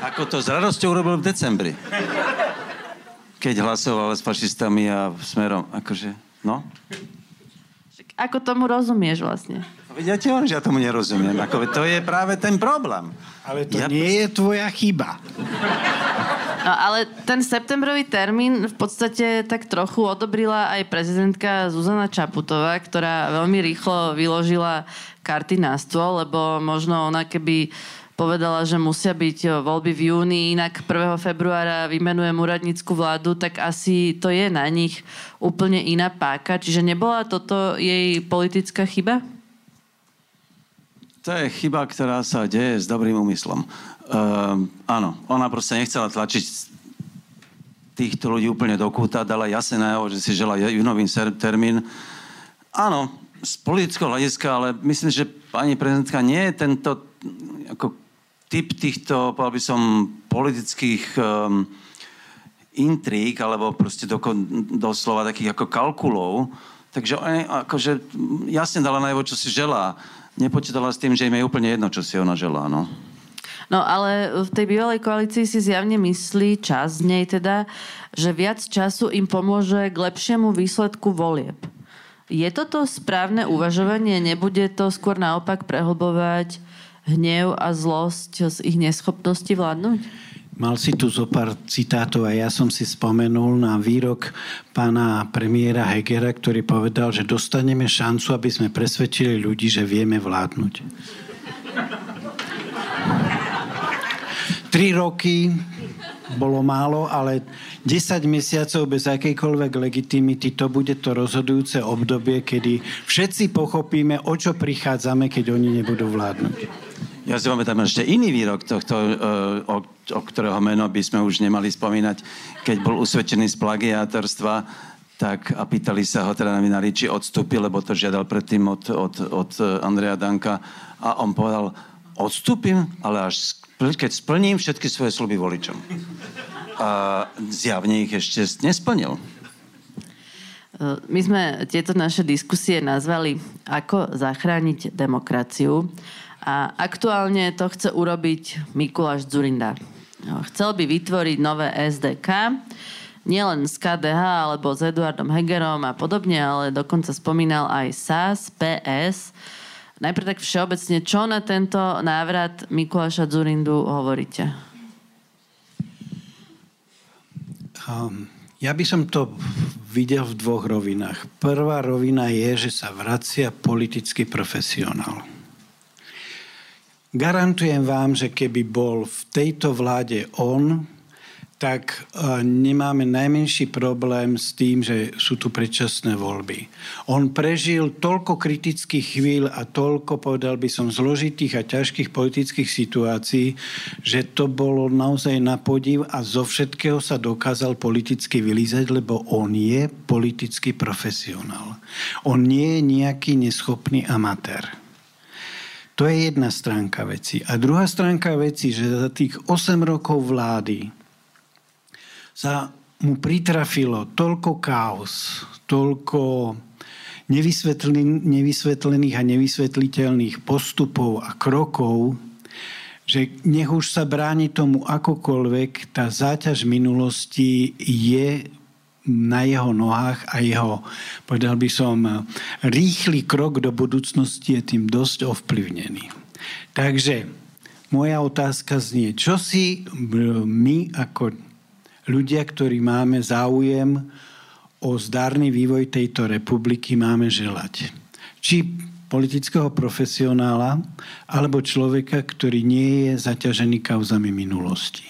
S3: Ako to s radosťou urobil v decembri. Keď hlasoval s fašistami a smerom, akože... No?
S1: Ako tomu rozumieš vlastne?
S3: Ja ti hovorím, že ja tomu nerozumiem. Ako, to je práve ten problém.
S2: Ale to ja... nie je tvoja chyba.
S1: No, ale ten septembrový termín v podstate tak trochu odobrila aj prezidentka Zuzana Čaputová, ktorá veľmi rýchlo vyložila karty na stôl, lebo možno ona keby povedala, že musia byť eh, voľby v júni, inak 1. februára vymenujem úradnícku vládu, tak asi to je na nich úplne iná páka. Čiže nebola toto jej politická chyba?
S3: To je chyba, ktorá sa deje s dobrým úmyslom. Uh, áno, ona proste nechcela tlačiť týchto ľudí úplne do kúta, dala jasne najavo, že si žela junový termín. Áno, z politického hľadiska, ale myslím, že pani prezidentka nie je tento ako typ týchto, povedal by som, politických um, intrík, alebo proste doko, doslova takých ako kalkulov. Takže ona akože jasne dala najavo, čo si želá. Nepočítala s tým, že im je úplne jedno, čo si ona želá. No.
S1: No ale v tej bývalej koalícii si zjavne myslí čas z nej teda, že viac času im pomôže k lepšiemu výsledku volieb. Je toto správne uvažovanie? Nebude to skôr naopak prehlbovať hnev a zlosť z ich neschopnosti vládnuť?
S2: Mal si tu zo pár citátov a ja som si spomenul na výrok pána premiéra Hegera, ktorý povedal, že dostaneme šancu, aby sme presvedčili ľudí, že vieme vládnuť. Tri roky bolo málo, ale 10 mesiacov bez akejkoľvek legitimity, to bude to rozhodujúce obdobie, kedy všetci pochopíme, o čo prichádzame, keď oni nebudú vládnuť.
S3: Ja si pamätám ešte iný výrok tohto, e, o, o ktorého meno by sme už nemali spomínať, keď bol usvedčený z plagiátorstva, tak a pýtali sa ho teda novinári, či odstúpil, lebo to žiadal predtým od, od, od Andreja Danka a on povedal, odstúpim, ale až keď splním všetky svoje sluby voličom. A zjavne ich ešte nesplnil.
S1: My sme tieto naše diskusie nazvali Ako zachrániť demokraciu. A aktuálne to chce urobiť Mikuláš Zurinda. No, chcel by vytvoriť nové SDK, nielen z KDH alebo s Eduardom Hegerom a podobne, ale dokonca spomínal aj SAS, PS. Najprv tak všeobecne, čo na tento návrat Mikuláša Zurindu hovoríte?
S2: Um, ja by som to videl v dvoch rovinách. Prvá rovina je, že sa vracia politický profesionál. Garantujem vám, že keby bol v tejto vláde on, tak e, nemáme najmenší problém s tým, že sú tu predčasné voľby. On prežil toľko kritických chvíľ a toľko, povedal by som, zložitých a ťažkých politických situácií, že to bolo naozaj na podiv a zo všetkého sa dokázal politicky vylízať, lebo on je politický profesionál. On nie je nejaký neschopný amatér. To je jedna stránka veci. A druhá stránka veci, že za tých 8 rokov vlády sa mu pritrafilo toľko chaos, toľko nevysvetlených a nevysvetliteľných postupov a krokov, že nech už sa bráni tomu akokoľvek, tá záťaž minulosti je na jeho nohách a jeho, povedal by som, rýchly krok do budúcnosti je tým dosť ovplyvnený. Takže moja otázka znie, čo si my ako ľudia, ktorí máme záujem o zdárny vývoj tejto republiky, máme želať. Či politického profesionála, alebo človeka, ktorý nie je zaťažený kauzami minulosti.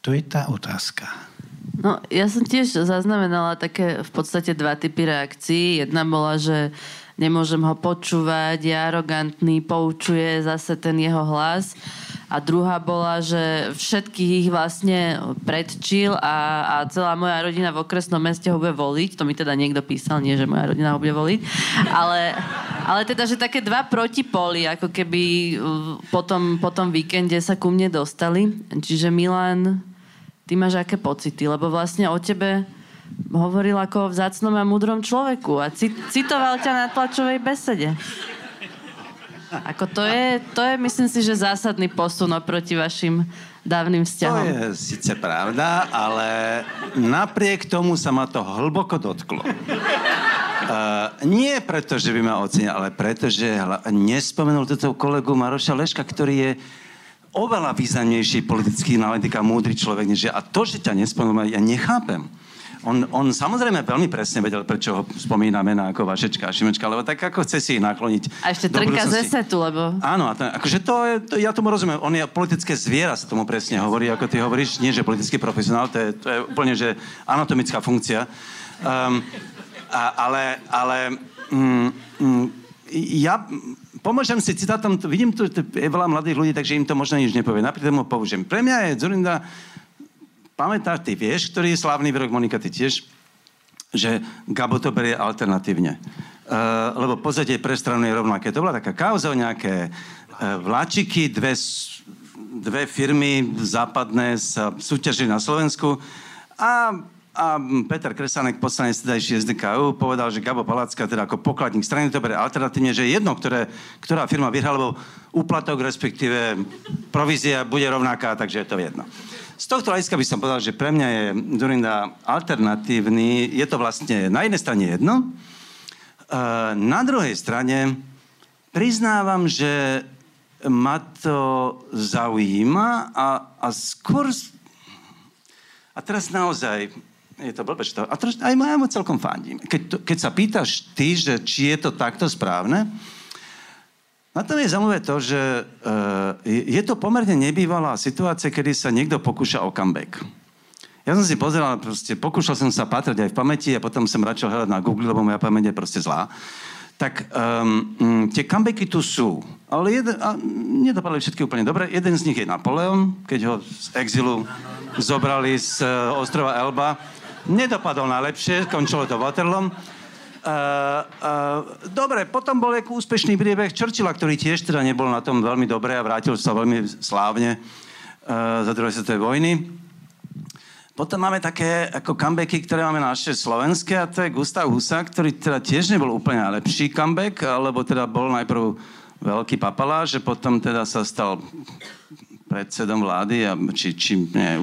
S2: To je tá otázka.
S1: No, ja som tiež zaznamenala také v podstate dva typy reakcií. Jedna bola, že nemôžem ho počúvať, je arogantný, poučuje zase ten jeho hlas a druhá bola, že všetkých ich vlastne predčil a, a celá moja rodina v okresnom meste ho bude voliť. To mi teda niekto písal, nie, že moja rodina ho bude voliť. Ale, ale teda, že také dva protipóly, ako keby uh, po tom, po tom víkende sa ku mne dostali. Čiže Milan, ty máš aké pocity? Lebo vlastne o tebe hovoril ako o vzácnom a múdrom človeku a citoval ťa na tlačovej besede. Ako to je, to je, myslím si, že zásadný posun oproti vašim dávnym vzťahom.
S3: To je síce pravda, ale napriek tomu sa ma to hlboko dotklo. Uh, nie preto, že by ma ocenil, ale preto, že hla, nespomenul toto kolegu Maroša Leška, ktorý je oveľa významnejší politický analytik a múdry človek než ja. A to, že ťa nespomenul, ja nechápem on, on samozrejme veľmi presne vedel, prečo ho spomína mená ako Vašečka a Šimečka, lebo tak ako chce si ich nakloniť.
S1: A ešte trnka z esetu, lebo...
S3: Áno, a ten, akože to je, to, ja tomu rozumiem, on je politické zviera, sa tomu presne hovorí, ako ty hovoríš, nie že politický profesionál, to je, to je úplne, že anatomická funkcia. Um, a, ale, ale mm, mm, ja pomôžem si citátom, vidím tu je veľa mladých ľudí, takže im to možno nič nepovie. Napríklad mu použijem. Pre mňa je Zurinda pamätáš, ty vieš, ktorý je slávny výrok, Monika, ty tiež, že Gabo to berie alternatívne. Uh, lebo podstate pre stranu je rovnaké. To bola taká kauza o nejaké uh, vláčiky, dve, dve firmy západné sa súťažili na Slovensku a a Peter Kresanek, poslanec tedajší SDKU, povedal, že Gabo Palacka, teda ako pokladník strany, to bere alternatívne, že jedno, ktoré, ktorá firma vyhrala, lebo úplatok, respektíve provízia bude rovnaká, takže je to jedno. Z tohto hľadiska by som povedal, že pre mňa je Durinda alternatívny. Je to vlastne na jednej strane jedno. Na druhej strane priznávam, že ma to zaujíma a, a skôr... A teraz naozaj, je to blbé, to, a teraz aj mu celkom fandím. Keď, to, keď sa pýtaš ty, že či je to takto správne, na tom je zaujímavé to, že uh, je to pomerne nebývalá situácia, kedy sa niekto pokúša o comeback. Ja som si pozeral, proste pokúšal som sa patrať aj v pamäti a potom som radšel hľadať na Google, lebo moja pamäť je proste zlá. Tak um, tie comebacky tu sú, ale jeden, a nedopadli všetky úplne dobre. Jeden z nich je Napoleon, keď ho z exilu zobrali z uh, ostrova Elba. Nedopadol najlepšie, končilo to Waterloo. Uh, uh, dobre, potom bol ako úspešný príbeh Churchilla, ktorý tiež teda nebol na tom veľmi dobre a vrátil sa veľmi slávne uh, za druhej svetovej vojny. Potom máme také ako comebacky, ktoré máme naše slovenské a to je Gustav Husa, ktorý teda tiež nebol úplne najlepší comeback, alebo teda bol najprv veľký papalá, že potom teda sa stal predsedom vlády, a, či, či nie,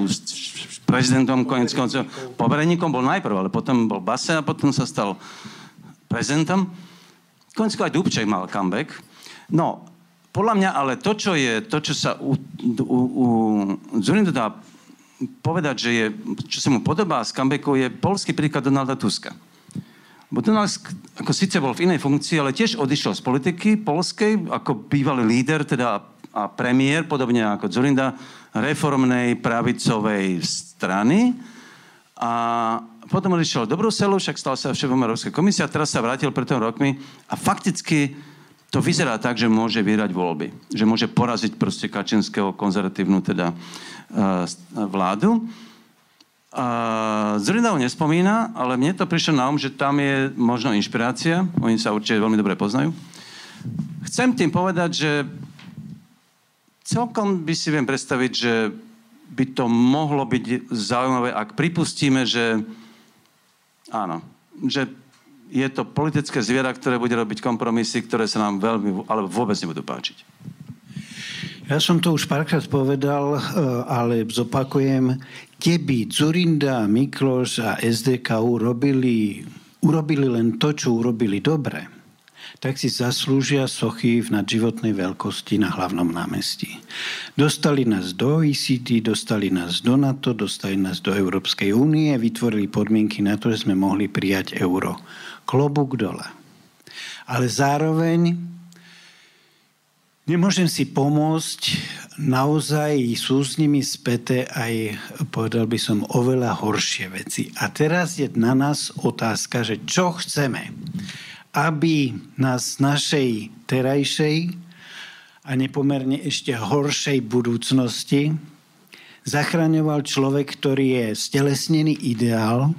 S3: prezidentom konec koncov. Povereníkom bol najprv, ale potom bol Base a potom sa stal prezidentom. Konec aj Dubček mal comeback. No, podľa mňa ale to, čo je, to, čo sa u, u, u Zurinda dá povedať, že je, čo sa mu podobá s comebackou, je polský príklad Donalda Tuska. Bo Donald ako síce bol v inej funkcii, ale tiež odišiel z politiky polskej, ako bývalý líder, teda a premiér, podobne ako Zurinda, reformnej pravicovej strany. A potom odišiel do Bruselu, však stal sa šéfom Európskej komisie a teraz sa vrátil pred tým rokmi a fakticky to vyzerá tak, že môže vyrať voľby. Že môže poraziť proste Kačinského konzervatívnu teda uh, vládu. Uh, Zurinda ho nespomína, ale mne to prišlo na um, že tam je možno inšpirácia. Oni sa určite veľmi dobre poznajú. Chcem tým povedať, že celkom by si viem predstaviť, že by to mohlo byť zaujímavé, ak pripustíme, že áno, že je to politické zviera, ktoré bude robiť kompromisy, ktoré sa nám veľmi, alebo vôbec nebudú páčiť.
S2: Ja som to už párkrát povedal, eh, ale zopakujem. Keby Zurinda, Mikloš a SDKU robili, urobili len to, čo urobili dobre, tak si zaslúžia sochy v nadživotnej veľkosti na hlavnom námestí. Dostali nás do OECD, dostali nás do NATO, dostali nás do Európskej únie, vytvorili podmienky na to, že sme mohli prijať euro. Klobúk dole. Ale zároveň Nemôžem si pomôcť, naozaj sú s nimi späté aj, povedal by som, oveľa horšie veci. A teraz je na nás otázka, že čo chceme. Aby nás našej terajšej a nepomerne ešte horšej budúcnosti zachraňoval človek, ktorý je stelesnený ideál,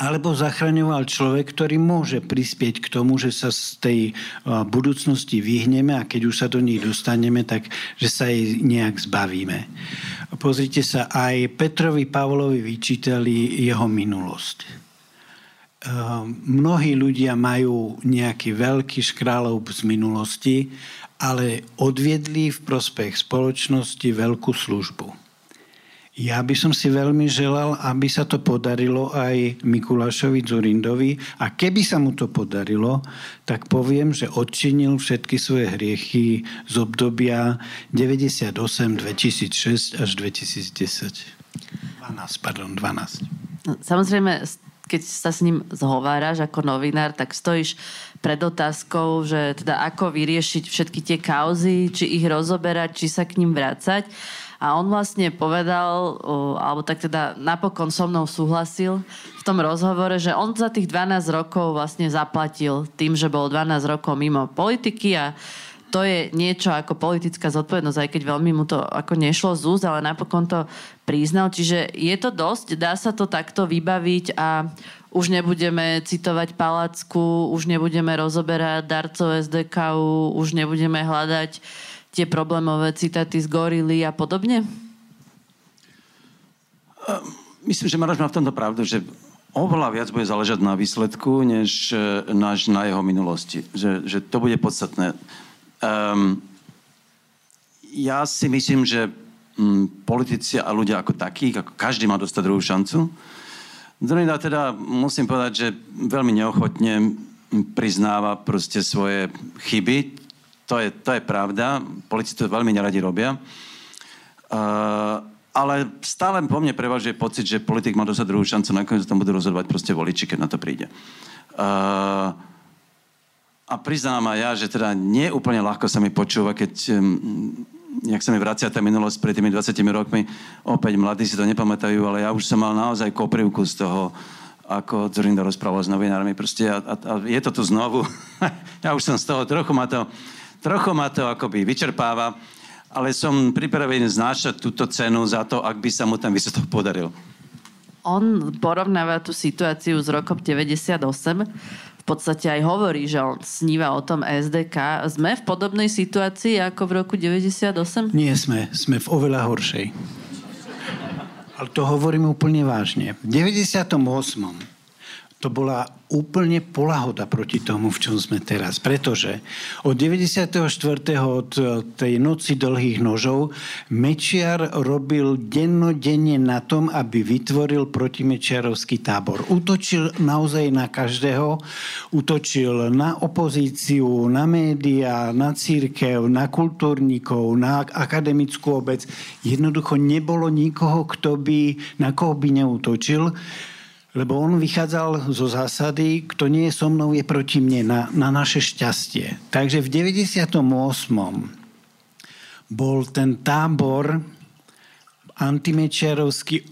S2: alebo zachraňoval človek, ktorý môže prispieť k tomu, že sa z tej budúcnosti vyhneme a keď už sa do nej dostaneme, tak že sa jej nejak zbavíme. Pozrite sa, aj Petrovi Pavlovi vyčítali jeho minulosť. Mnohí ľudia majú nejaký veľký škrálov z minulosti, ale odviedli v prospech spoločnosti veľkú službu. Ja by som si veľmi želal, aby sa to podarilo aj Mikulášovi Zurindovi a keby sa mu to podarilo, tak poviem, že odčinil všetky svoje hriechy z obdobia 98, 2006 až 2010. 12, pardon, 12.
S1: No, samozrejme, keď sa s ním zhováraš ako novinár, tak stojíš pred otázkou, že teda ako vyriešiť všetky tie kauzy, či ich rozoberať, či sa k ním vrácať. A on vlastne povedal, alebo tak teda napokon so mnou súhlasil v tom rozhovore, že on za tých 12 rokov vlastne zaplatil tým, že bol 12 rokov mimo politiky a to je niečo ako politická zodpovednosť, aj keď veľmi mu to ako nešlo z úst, ale napokon to priznal. Čiže je to dosť, dá sa to takto vybaviť a už nebudeme citovať Palacku, už nebudeme rozoberať darcov SDKU, už nebudeme hľadať tie problémové citáty z Gorily a podobne?
S3: Myslím, že Maroš má v tomto pravdu, že oveľa viac bude záležať na výsledku, než, než na jeho minulosti. Že, že to bude podstatné. Um, ja si myslím, že um, politici a ľudia ako takých, ako každý má dostať druhú šancu. Druhý teda musím povedať, že veľmi neochotne priznáva proste svoje chyby. To je, to je pravda. Politici to veľmi neradi robia. Uh, ale stále po mne prevažuje pocit, že politik má dosať druhú šancu, nakoniec tam budú rozhodovať proste voliči, keď na to príde. Uh, a priznám aj ja, že teda nie úplne ľahko sa mi počúva, keď jak sa mi vracia tá minulosť pred tými 20 rokmi, opäť mladí si to nepamätajú, ale ja už som mal naozaj koprivku z toho, ako Zorinda rozprával s novinármi. Proste a, a, a je to tu znovu. ja už som z toho, trochu ma to Trochu ma to akoby vyčerpáva, ale som pripravený znášať túto cenu za to, ak by sa mu ten výsledok podaril.
S1: On porovnáva tú situáciu s rokom 98. Podstate aj hovorí, že on sníva o tom SDK. Sme v podobnej situácii ako v roku 98?
S2: Nie sme. Sme v oveľa horšej. Ale to hovorím úplne vážne. V 98. to bola úplne polahoda proti tomu, v čom sme teraz. Pretože od 94. od tej noci dlhých nožov Mečiar robil dennodenne na tom, aby vytvoril protimečiarovský tábor. Útočil naozaj na každého. Útočil na opozíciu, na médiá, na církev, na kultúrnikov, na akademickú obec. Jednoducho nebolo nikoho, kto by, na koho by neútočil. Lebo on vychádzal zo zásady, kto nie je so mnou, je proti mne, na, na naše šťastie. Takže v 98. bol ten tábor antimečiarovský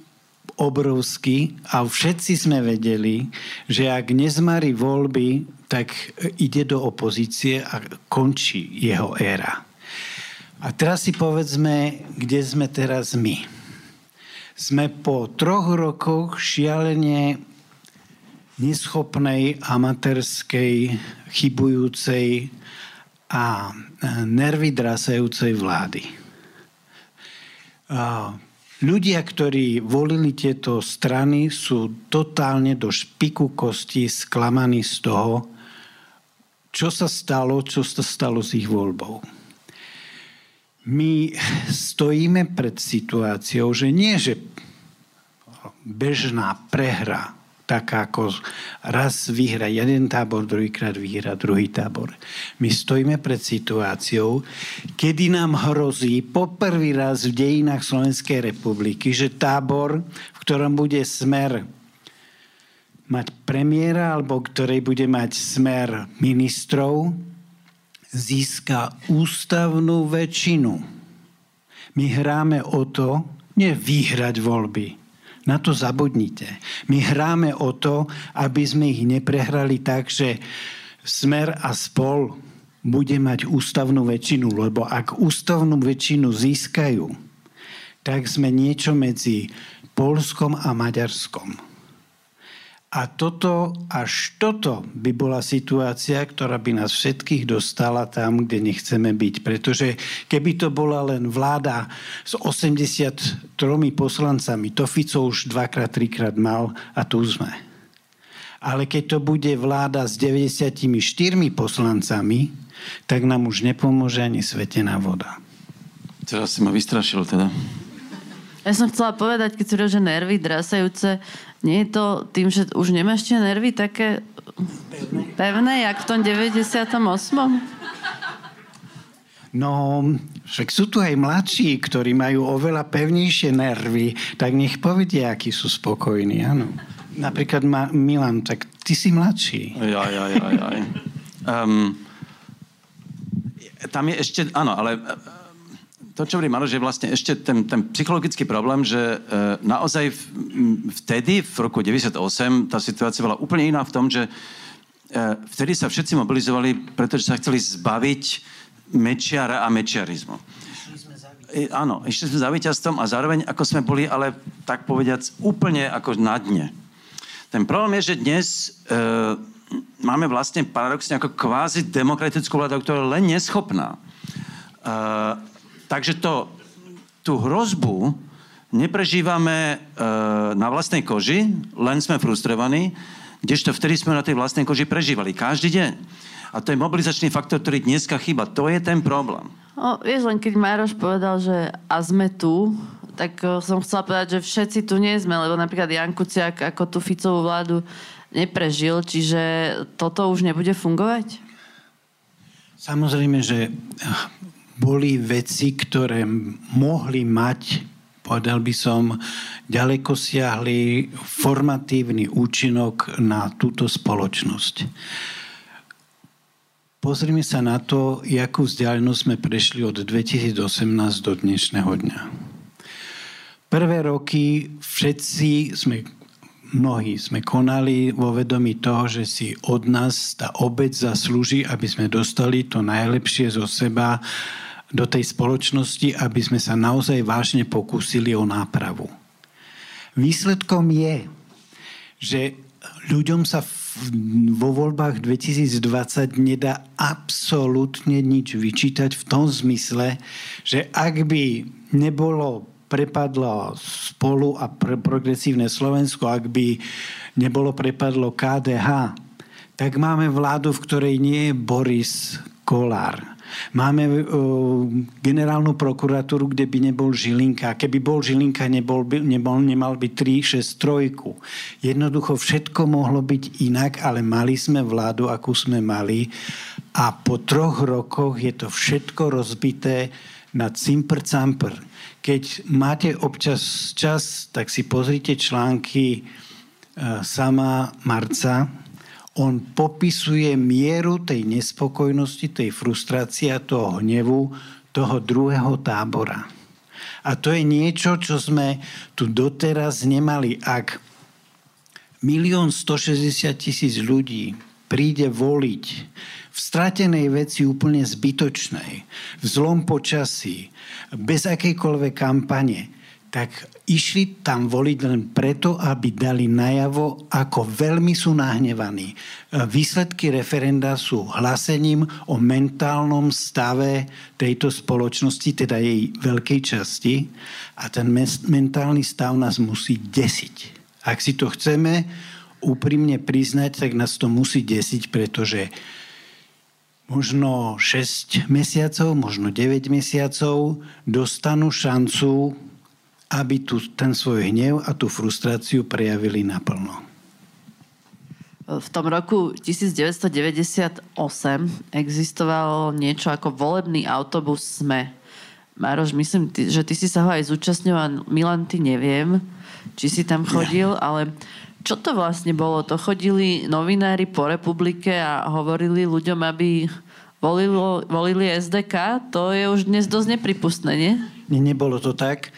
S2: obrovský a všetci sme vedeli, že ak nezmarí voľby, tak ide do opozície a končí jeho éra. A teraz si povedzme, kde sme teraz my sme po troch rokoch šialene neschopnej, amatérskej, chybujúcej a nervy drasajúcej vlády. Ľudia, ktorí volili tieto strany, sú totálne do špiku kosti sklamaní z toho, čo sa stalo, čo sa stalo s ich voľbou my stojíme pred situáciou, že nie, že bežná prehra, tak ako raz vyhra jeden tábor, druhýkrát vyhra druhý tábor. My stojíme pred situáciou, kedy nám hrozí poprvý raz v dejinách Slovenskej republiky, že tábor, v ktorom bude smer mať premiéra, alebo ktorej bude mať smer ministrov, získa ústavnú väčšinu. My hráme o to, nie vyhrať voľby. Na to zabudnite. My hráme o to, aby sme ich neprehrali tak, že smer a spol bude mať ústavnú väčšinu, lebo ak ústavnú väčšinu získajú, tak sme niečo medzi Polskom a Maďarskom. A toto, až toto by bola situácia, ktorá by nás všetkých dostala tam, kde nechceme byť. Pretože keby to bola len vláda s 83 poslancami, to Fico už dvakrát, trikrát mal a tu sme. Ale keď to bude vláda s 94 poslancami, tak nám už nepomôže ani svetená voda.
S3: Teraz si ma vystrašil teda.
S1: Ja som chcela povedať, keď si že nervy drasajúce, nie je to tým, že už nemáš tie nervy také pevné, pevné jak v tom 98.
S2: No, však sú tu aj mladší, ktorí majú oveľa pevnejšie nervy, tak nech povedia, akí sú spokojní, áno. Napríklad Ma- Milan, tak ty si mladší.
S3: Ja, ja, ja, ja. Um, tam je ešte, áno, ale to, čo hovorí Maro, že vlastne ešte ten, ten psychologický problém, že e, naozaj v, vtedy, v roku 98, tá situácia bola úplne iná v tom, že e, vtedy sa všetci mobilizovali, pretože sa chceli zbaviť mečiara a mečiarizmu. I, áno, išli sme za víťazstvom a zároveň ako sme boli, ale tak povediac, úplne ako na dne. Ten problém je, že dnes e, máme vlastne paradoxne ako kvázi demokratickú vládu, ktorá je len neschopná. E, takže to, tú hrozbu neprežívame e, na vlastnej koži, len sme frustrovaní, kdežto vtedy sme na tej vlastnej koži prežívali každý deň. A to je mobilizačný faktor, ktorý dneska chýba. To je ten problém.
S1: O, vieš, len keď Mároš povedal, že a sme tu, tak uh, som chcela povedať, že všetci tu nie sme, lebo napríklad Jan Kuciak ako tú Ficovú vládu neprežil, čiže toto už nebude fungovať?
S2: Samozrejme, že boli veci, ktoré mohli mať povedal by som, ďaleko siahli formatívny účinok na túto spoločnosť. Pozrime sa na to, jakú vzdialenosť sme prešli od 2018 do dnešného dňa. Prvé roky všetci sme, mnohí sme konali vo vedomí toho, že si od nás tá obec zaslúži, aby sme dostali to najlepšie zo seba do tej spoločnosti, aby sme sa naozaj vážne pokúsili o nápravu. Výsledkom je, že ľuďom sa vo voľbách 2020 nedá absolútne nič vyčítať v tom zmysle, že ak by nebolo prepadlo spolu a progresívne Slovensko, ak by nebolo prepadlo KDH, tak máme vládu, v ktorej nie je Boris Kolár. Máme uh, generálnu prokuratúru, kde by nebol Žilinka. Keby bol Žilinka, nebol, by, nebol, nemal byť 3, 6, 3. Jednoducho všetko mohlo byť inak, ale mali sme vládu, akú sme mali. A po troch rokoch je to všetko rozbité na cimpr campr. Keď máte občas čas, tak si pozrite články uh, sama Marca, on popisuje mieru tej nespokojnosti, tej frustrácie a toho hnevu toho druhého tábora. A to je niečo, čo sme tu doteraz nemali. Ak milión 160 tisíc ľudí príde voliť v stratenej veci úplne zbytočnej, v zlom počasí, bez akejkoľvek kampane, tak išli tam voliť len preto, aby dali najavo, ako veľmi sú nahnevaní. Výsledky referenda sú hlasením o mentálnom stave tejto spoločnosti, teda jej veľkej časti. A ten mentálny stav nás musí desiť. Ak si to chceme úprimne priznať, tak nás to musí desiť, pretože možno 6 mesiacov, možno 9 mesiacov dostanú šancu aby tu, ten svoj hnev a tú frustráciu prejavili naplno.
S1: V tom roku 1998 existovalo niečo ako volebný autobus SME. Maroš, myslím, že ty si sa ho aj zúčastňoval. Milan, ty neviem, či si tam chodil, ja. ale čo to vlastne bolo? To chodili novinári po republike a hovorili ľuďom, aby volilo, volili SDK? To je už dnes dosť nepripustné, nie?
S2: Nebolo to tak.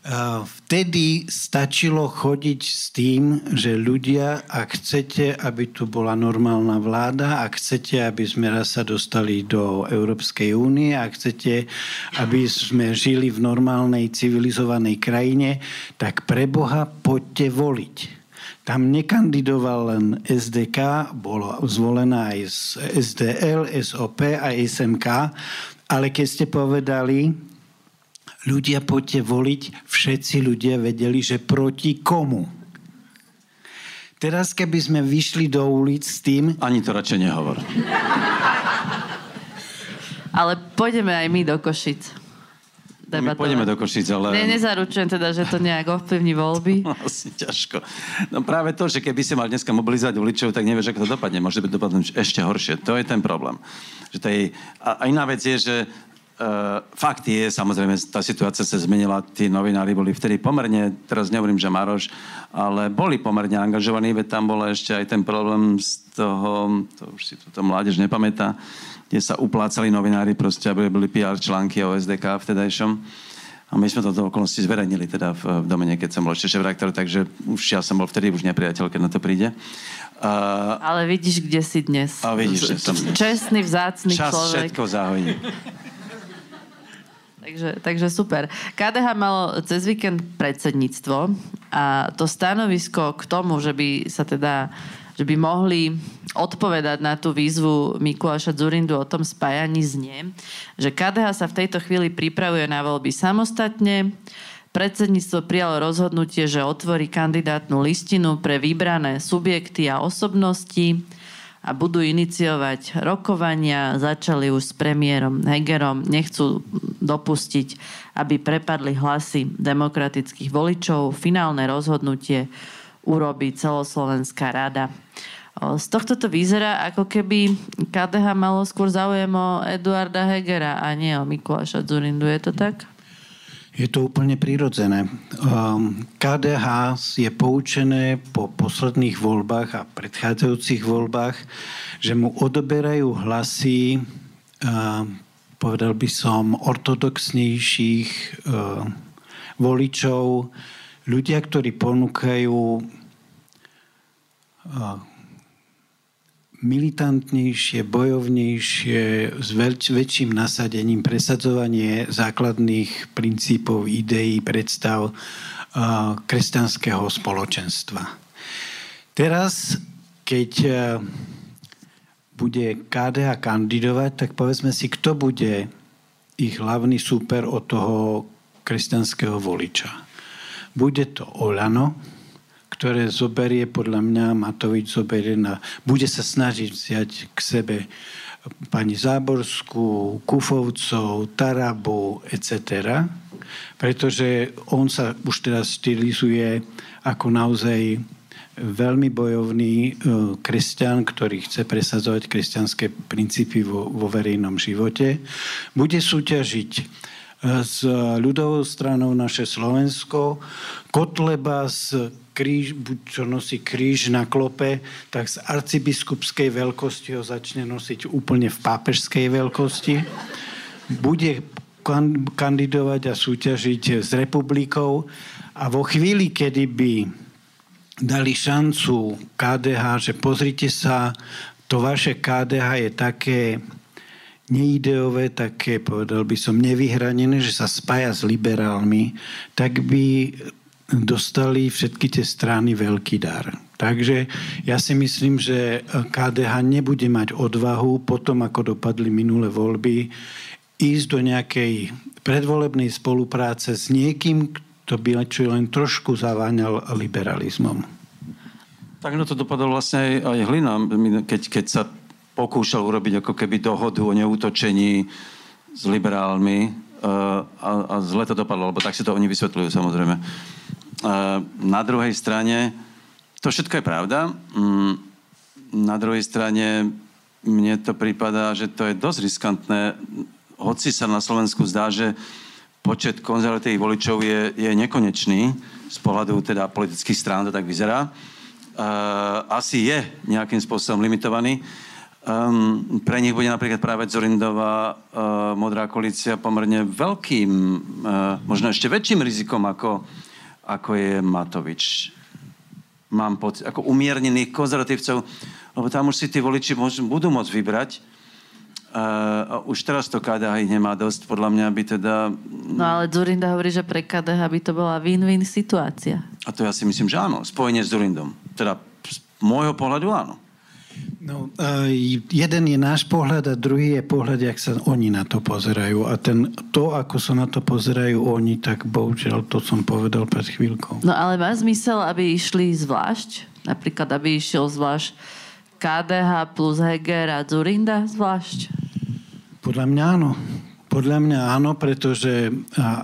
S2: Vtedy stačilo chodiť s tým, že ľudia, ak chcete, aby tu bola normálna vláda, ak chcete, aby sme raz sa dostali do Európskej únie, ak chcete, aby sme žili v normálnej civilizovanej krajine, tak pre Boha poďte voliť. Tam nekandidoval len SDK, bolo zvolená aj SDL, SOP a SMK, ale keď ste povedali, ľudia poďte voliť, všetci ľudia vedeli, že proti komu. Teraz, keby sme vyšli do ulic s tým...
S3: Ani to radšej nehovor.
S1: Ale pôjdeme aj my do Košic.
S3: My pôjdeme do Košic, ale...
S1: Ne, nezaručujem teda, že to nejak ovplyvní voľby.
S3: No, asi ťažko. No práve to, že keby si mal dneska mobilizovať voličov, tak nevieš, ako to dopadne. Môže byť dopadnúť ešte horšie. To je ten problém. Že to je... A iná vec je, že Uh, fakt je, samozrejme, tá situácia sa zmenila, tí novinári boli vtedy pomerne, teraz nehovorím, že Maroš, ale boli pomerne angažovaní, veď tam bol ešte aj ten problém z toho, to už si toto mládež nepamätá, kde sa uplácali novinári proste, aby boli PR články o SDK vtedajšom. A my sme to do okolnosti zverejnili teda v, v domene, keď som bol ešte šéf takže už ja som bol vtedy už nepriateľ, keď na to príde.
S1: Uh, Ale vidíš, kde si dnes.
S3: A vidíš, že som...
S1: Čestný, vzácný
S3: Čas
S1: človek.
S3: všetko zahojí.
S1: Takže, takže super. KDH malo cez víkend predsedníctvo a to stanovisko k tomu, že by sa teda že by mohli odpovedať na tú výzvu Mikuláša Zurindu o tom spájaní znie, že KDH sa v tejto chvíli pripravuje na voľby samostatne. Predsedníctvo prijalo rozhodnutie, že otvorí kandidátnu listinu pre vybrané subjekty a osobnosti a budú iniciovať rokovania. Začali už s premiérom Hegerom. Nechcú dopustiť, aby prepadli hlasy demokratických voličov. Finálne rozhodnutie urobí celoslovenská rada. Z tohto to vyzerá, ako keby KDH malo skôr záujem o Eduarda Hegera a nie o Mikuláša Zurindu. Je to tak?
S2: Je to úplne prirodzené. KDH um, je poučené po posledných voľbách a predchádzajúcich voľbách, že mu odoberajú hlasy, um, povedal by som, ortodoxnejších um, voličov, ľudia, ktorí ponúkajú militantnejšie, bojovnejšie, s väč- väčším nasadením presadzovanie základných princípov, ideí, predstav kresťanského spoločenstva. Teraz, keď uh, bude KDH kandidovať, tak povedzme si, kto bude ich hlavný súper od toho kresťanského voliča. Bude to Olano, ktoré zoberie, podľa mňa Matovič zoberie na, bude sa snažiť vziať k sebe pani Záborskú, Kufovcov, Tarabu, etc. Pretože on sa už teraz stylizuje ako naozaj veľmi bojovný e, kresťan, ktorý chce presadzovať kresťanské princípy vo, vo verejnom živote. Bude súťažiť s ľudovou stranou naše Slovensko. Kotleba z kríž, buď čo nosí kríž na klope, tak z arcibiskupskej veľkosti ho začne nosiť úplne v pápežskej veľkosti. Bude kandidovať a súťažiť s republikou a vo chvíli, kedy by dali šancu KDH, že pozrite sa, to vaše KDH je také neideové, také, povedal by som, nevyhranené, že sa spája s liberálmi, tak by dostali všetky tie strany veľký dar. Takže ja si myslím, že KDH nebude mať odvahu potom, ako dopadli minulé voľby, ísť do nejakej predvolebnej spolupráce s niekým, kto by len trošku zaváňal liberalizmom.
S3: Tak no to dopadlo vlastne aj, aj Hlina, keď, keď sa pokúšal urobiť ako keby dohodu o neútočení s liberálmi uh, a, a zle to dopadlo, lebo tak si to oni vysvetľujú samozrejme. Uh, na druhej strane, to všetko je pravda. Um, na druhej strane mne to prípada, že to je dosť riskantné. Hoci sa na Slovensku zdá, že počet konzervatívnych voličov je, je nekonečný z pohľadu teda politických strán, to tak vyzerá. Uh, asi je nejakým spôsobom limitovaný. Um, pre nich bude napríklad práve Zorindová uh, modrá koalícia pomerne veľkým, uh, možno ešte väčším rizikom, ako, ako je Matovič. Mám pocit, ako umiernených konzervatívcov, lebo tam už si tí voliči môž, budú môcť vybrať. Uh, už teraz to KDH ich nemá dosť, podľa mňa by teda...
S1: No ale Zurinda hovorí, že pre KDH by to bola win-win situácia.
S3: A to ja si myslím, že áno, spojenie s Zurindom. Teda z môjho pohľadu áno.
S2: No, jeden je náš pohľad a druhý je pohľad, jak sa oni na to pozerajú. A ten, to, ako sa na to pozerajú oni, tak bohužiaľ to som povedal pred chvíľkou.
S1: No ale má zmysel, aby išli zvlášť? Napríklad, aby išiel zvlášť KDH plus Heger a Zurinda zvlášť?
S2: Podľa mňa áno. Podľa mňa áno, pretože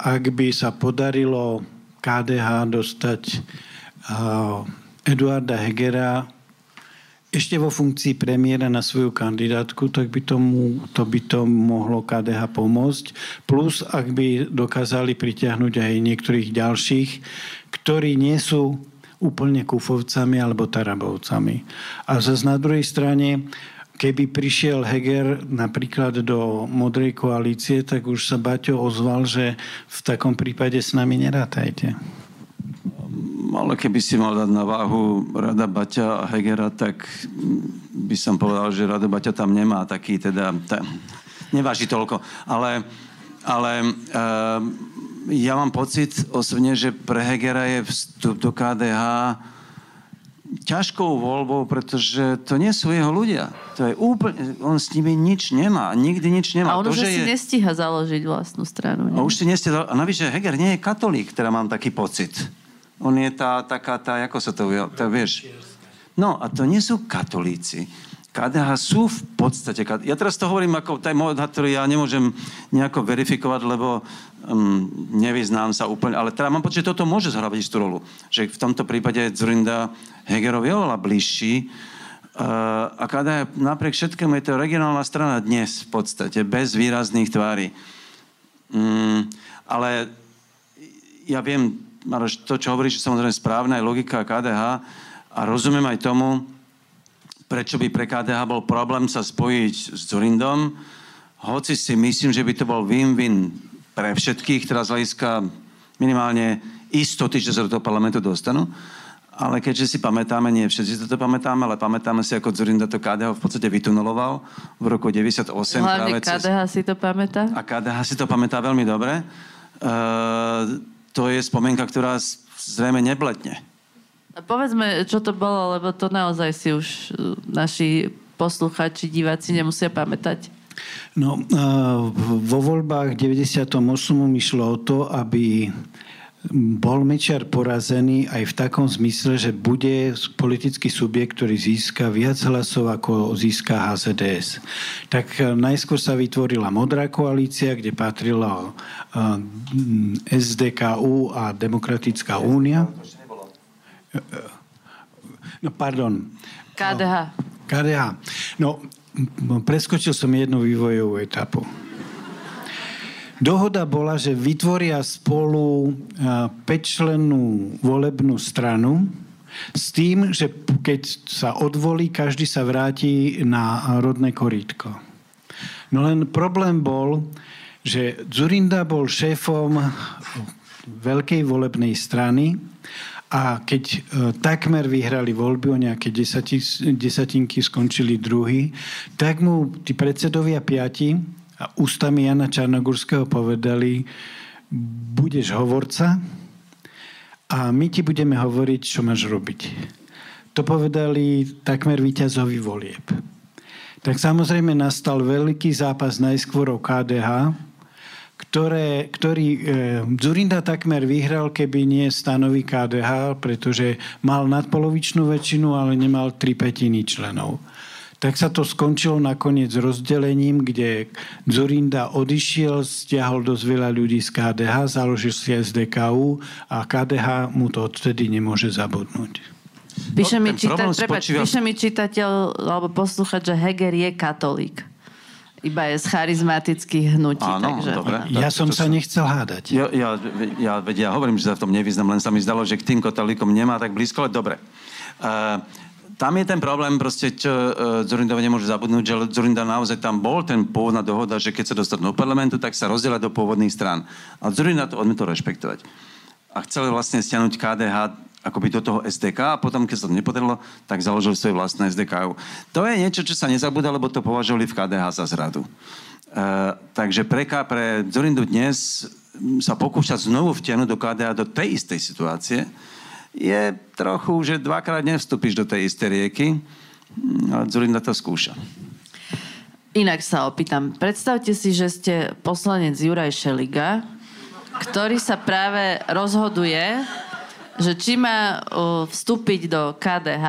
S2: ak by sa podarilo KDH dostať Eduarda Hegera ešte vo funkcii premiéra na svoju kandidátku, tak by tomu, to by to mohlo KDH pomôcť. Plus, ak by dokázali pritiahnuť aj niektorých ďalších, ktorí nie sú úplne kufovcami alebo tarabovcami. A zase na druhej strane, keby prišiel Heger napríklad do modrej koalície, tak už sa Baťo ozval, že v takom prípade s nami nerátajte
S3: ale keby si mal dať na váhu Rada Baťa a Hegera, tak by som povedal, že Rada Baťa tam nemá taký, teda, tá, neváži toľko. Ale, ale uh, ja mám pocit osobne, že pre Hegera je vstup do KDH ťažkou voľbou, pretože to nie sú jeho ľudia. To je úplne, on s nimi nič nemá, nikdy nič nemá.
S1: A on
S3: to,
S1: už
S3: že
S1: si
S3: je...
S1: nestíha založiť vlastnú stranu.
S3: Nie? A už si nestíha, a navyše Heger nie je katolík, teda mám taký pocit. On je tá, taká tá, ako sa to, to vieš. No a to nie sú katolíci. KDH sú v podstate... Ja teraz to hovorím ako taj odhad, ktorý ja nemôžem nejako verifikovať, lebo um, nevyznám sa úplne. Ale teda mám pocit, že toto môže zhrávať istú rolu. Že v tomto prípade Zurinda Hegerov je oveľa bližší. Uh, a KDH napriek všetkému je to regionálna strana dnes v podstate, bez výrazných tvári. Um, ale ja viem, Maroš, to, čo hovoríš, je samozrejme správna aj logika KDH a rozumiem aj tomu, prečo by pre KDH bol problém sa spojiť s Zurindom, hoci si myslím, že by to bol win-win pre všetkých, teraz hľadiska minimálne istoty, že sa do toho parlamentu dostanú. Ale keďže si pamätáme, nie všetci to pamätáme, ale pamätáme si, ako Zurinda to KDH v podstate vytunuloval v roku 98.
S1: Hlavne KDH cez... si to pamätá.
S3: A KDH si to pamätá veľmi dobre. Uh, to je spomienka, ktorá zrejme nebletne.
S1: A povedzme, čo to bolo, lebo to naozaj si už uh, naši posluchači, diváci nemusia pamätať.
S2: No, vo voľbách 98. mi šlo o to, aby bol Mečiar porazený aj v takom zmysle, že bude politický subjekt, ktorý získa viac hlasov, ako získa HZDS. Tak e, najskôr sa vytvorila modrá koalícia, kde patrila e, SDKU a Demokratická únia. E, no, pardon.
S1: KDH.
S2: KDH. No, preskočil som jednu vývojovú etapu. Dohoda bola, že vytvoria spolu 5-člennú volebnú stranu s tým, že keď sa odvolí, každý sa vráti na rodné korítko. No len problém bol, že Zurinda bol šéfom veľkej volebnej strany a keď e, takmer vyhrali voľby, o nejaké desatinky skončili druhý, tak mu tí predsedovia piati a ústami Jana Čarnogurského povedali, budeš hovorca a my ti budeme hovoriť, čo máš robiť. To povedali takmer víťazovi volieb. Tak samozrejme nastal veľký zápas najskôr o KDH, ktoré, ktorý e, Zurinda takmer vyhral, keby nie stanový KDH, pretože mal nadpolovičnú väčšinu, ale nemal tri petiny členov tak sa to skončilo nakoniec rozdelením, kde Zurinda odišiel, stiahol dosť veľa ľudí z KDH, založil si SDKU a KDH mu to odtedy nemôže zabudnúť.
S1: Píše, no, mi, číta, prepáč, spočíva... píše mi čitateľ alebo poslúchať, že Heger je katolík. Iba je z charizmatických hnutí.
S3: Áno, takže... dobre.
S2: Ja som sa nechcel hádať.
S3: Ja, ja, ja, ja hovorím, že sa v tom nevyznam, len sa mi zdalo, že k tým katolíkom nemá tak blízko, ale dobre. Uh, tam je ten problém, proste, čo uh, Zorindovi nemôže zabudnúť, že Zorinda naozaj tam bol ten pôvodná dohoda, že keď sa dostanú do parlamentu, tak sa rozdiela do pôvodných strán. A Zorinda to odmietol rešpektovať. A chcel vlastne stiahnuť KDH akoby do toho SDK a potom, keď sa to nepodarilo, tak založil svoje vlastné SDK. To je niečo, čo sa nezabúda, lebo to považovali v KDH za zradu. Uh, takže pre, pre Zorindu dnes sa pokúšať znovu vtiahnuť do KDH do tej istej situácie, je trochu, že dvakrát nevstúpiš do tej istej rieky, ale Zurinda to skúša.
S1: Inak sa opýtam. Predstavte si, že ste poslanec Juraj Šeliga, ktorý sa práve rozhoduje, že či má vstúpiť do KDH,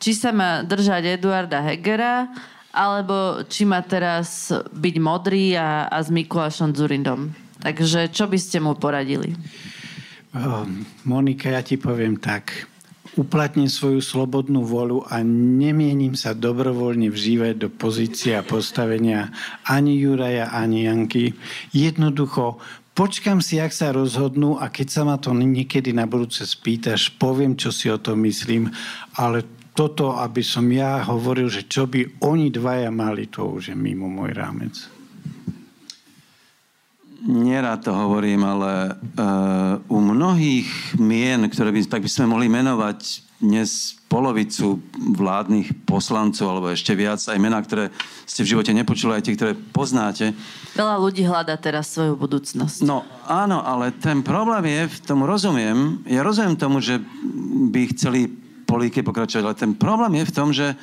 S1: či sa má držať Eduarda Hegera, alebo či má teraz byť modrý a, a s Mikulášom Zurindom. Takže čo by ste mu poradili?
S2: Ehm, Monika, ja ti poviem tak. Uplatním svoju slobodnú volu a nemienim sa dobrovoľne vžívať do pozície a postavenia ani Juraja, ani Janky. Jednoducho počkam si, ak sa rozhodnú a keď sa ma to niekedy na budúce spýtaš, poviem, čo si o tom myslím, ale toto, aby som ja hovoril, že čo by oni dvaja mali, to už je mimo môj rámec.
S3: Nerad to hovorím, ale uh, u mnohých mien, ktoré by, tak by sme mohli menovať dnes polovicu vládnych poslancov, alebo ešte viac, aj mená, ktoré ste v živote nepočuli, aj tie, ktoré poznáte.
S1: Veľa ľudí hľadá teraz svoju budúcnosť.
S3: No áno, ale ten problém je, v tom rozumiem, ja rozumiem tomu, že by chceli políke pokračovať, ale ten problém je v tom, že uh,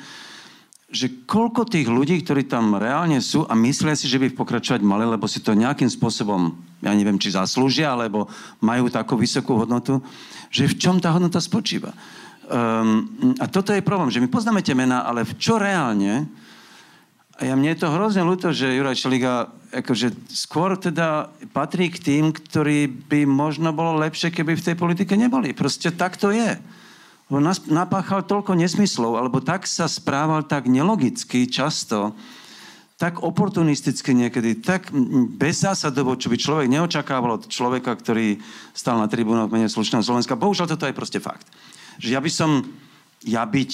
S3: že koľko tých ľudí, ktorí tam reálne sú a myslia si, že by pokračovať mali, lebo si to nejakým spôsobom, ja neviem, či zaslúžia, alebo majú takú vysokú hodnotu, že v čom tá hodnota spočíva. Um, a toto je problém, že my poznáme tie mená, ale v čo reálne, a ja mne je to hrozne ľúto, že Juraj Šeliga akože skôr teda patrí k tým, ktorí by možno bolo lepšie, keby v tej politike neboli. Proste tak to je on napáchal toľko nesmyslov, alebo tak sa správal tak nelogicky často, tak oportunisticky niekedy, tak bezzásadovo, čo by človek neočakával od človeka, ktorý stal na tribúnoch mene slušného Slovenska. Bohužiaľ, toto je proste fakt. Že ja by som, ja byť,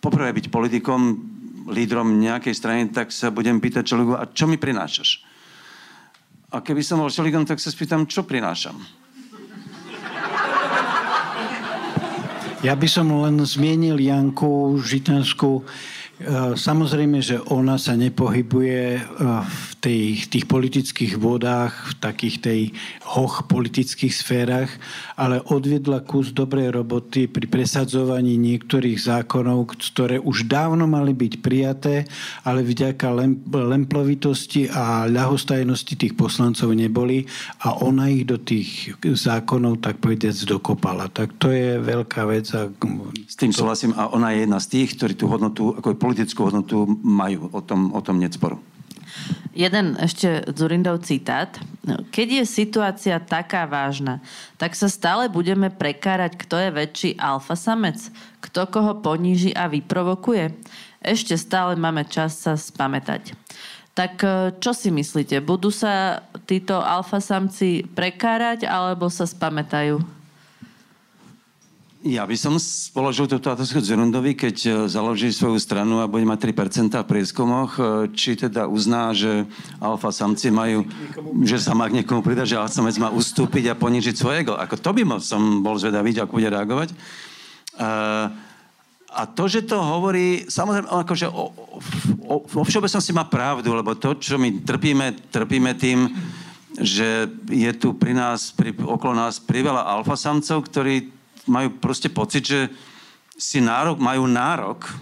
S3: poprvé byť politikom, lídrom nejakej strany, tak sa budem pýtať človeku, a čo mi prinášaš? A keby som bol šelikom, tak sa spýtam, čo prinášam?
S2: Ja by som len zmienil Janku Žitanskú. Samozrejme, že ona sa nepohybuje v tých, tých politických vodách, v takých tej hoch politických sférach, ale odviedla kus dobrej roboty pri presadzovaní niektorých zákonov, ktoré už dávno mali byť prijaté, ale vďaka lemplovitosti a ľahostajnosti tých poslancov neboli a ona ich do tých zákonov tak povedať dokopala. Tak to je veľká vec. A...
S3: S tým súhlasím a ona je jedna z tých, ktorí tú hodnotu, ako politickú hodnotu majú. O tom, o tom necporu.
S1: Jeden ešte Zurindov citát. Keď je situácia taká vážna, tak sa stále budeme prekárať, kto je väčší alfa samec, kto koho poníži a vyprovokuje. Ešte stále máme čas sa spamätať. Tak e, čo si myslíte? Budú sa títo alfa samci prekárať alebo sa spamätajú?
S3: Ja by som položil túto otázku Zurundovi, keď e, založí svoju stranu a bude mať 3% v prieskumoch, e, či teda uzná, že alfa samci majú, že sa má k niekomu pridať, že alfa samec má ustúpiť a ponižiť svojego. Ako to by som bol zvedavý, ako bude reagovať. Uh, a to, že to hovorí, samozrejme, akože o, o, vo všeobecnosti má pravdu, lebo to, čo my trpíme, trpíme tým, že je tu pri nás, pri, okolo nás priveľa alfa samcov, ktorí majú proste pocit, že si nárok, majú nárok uh,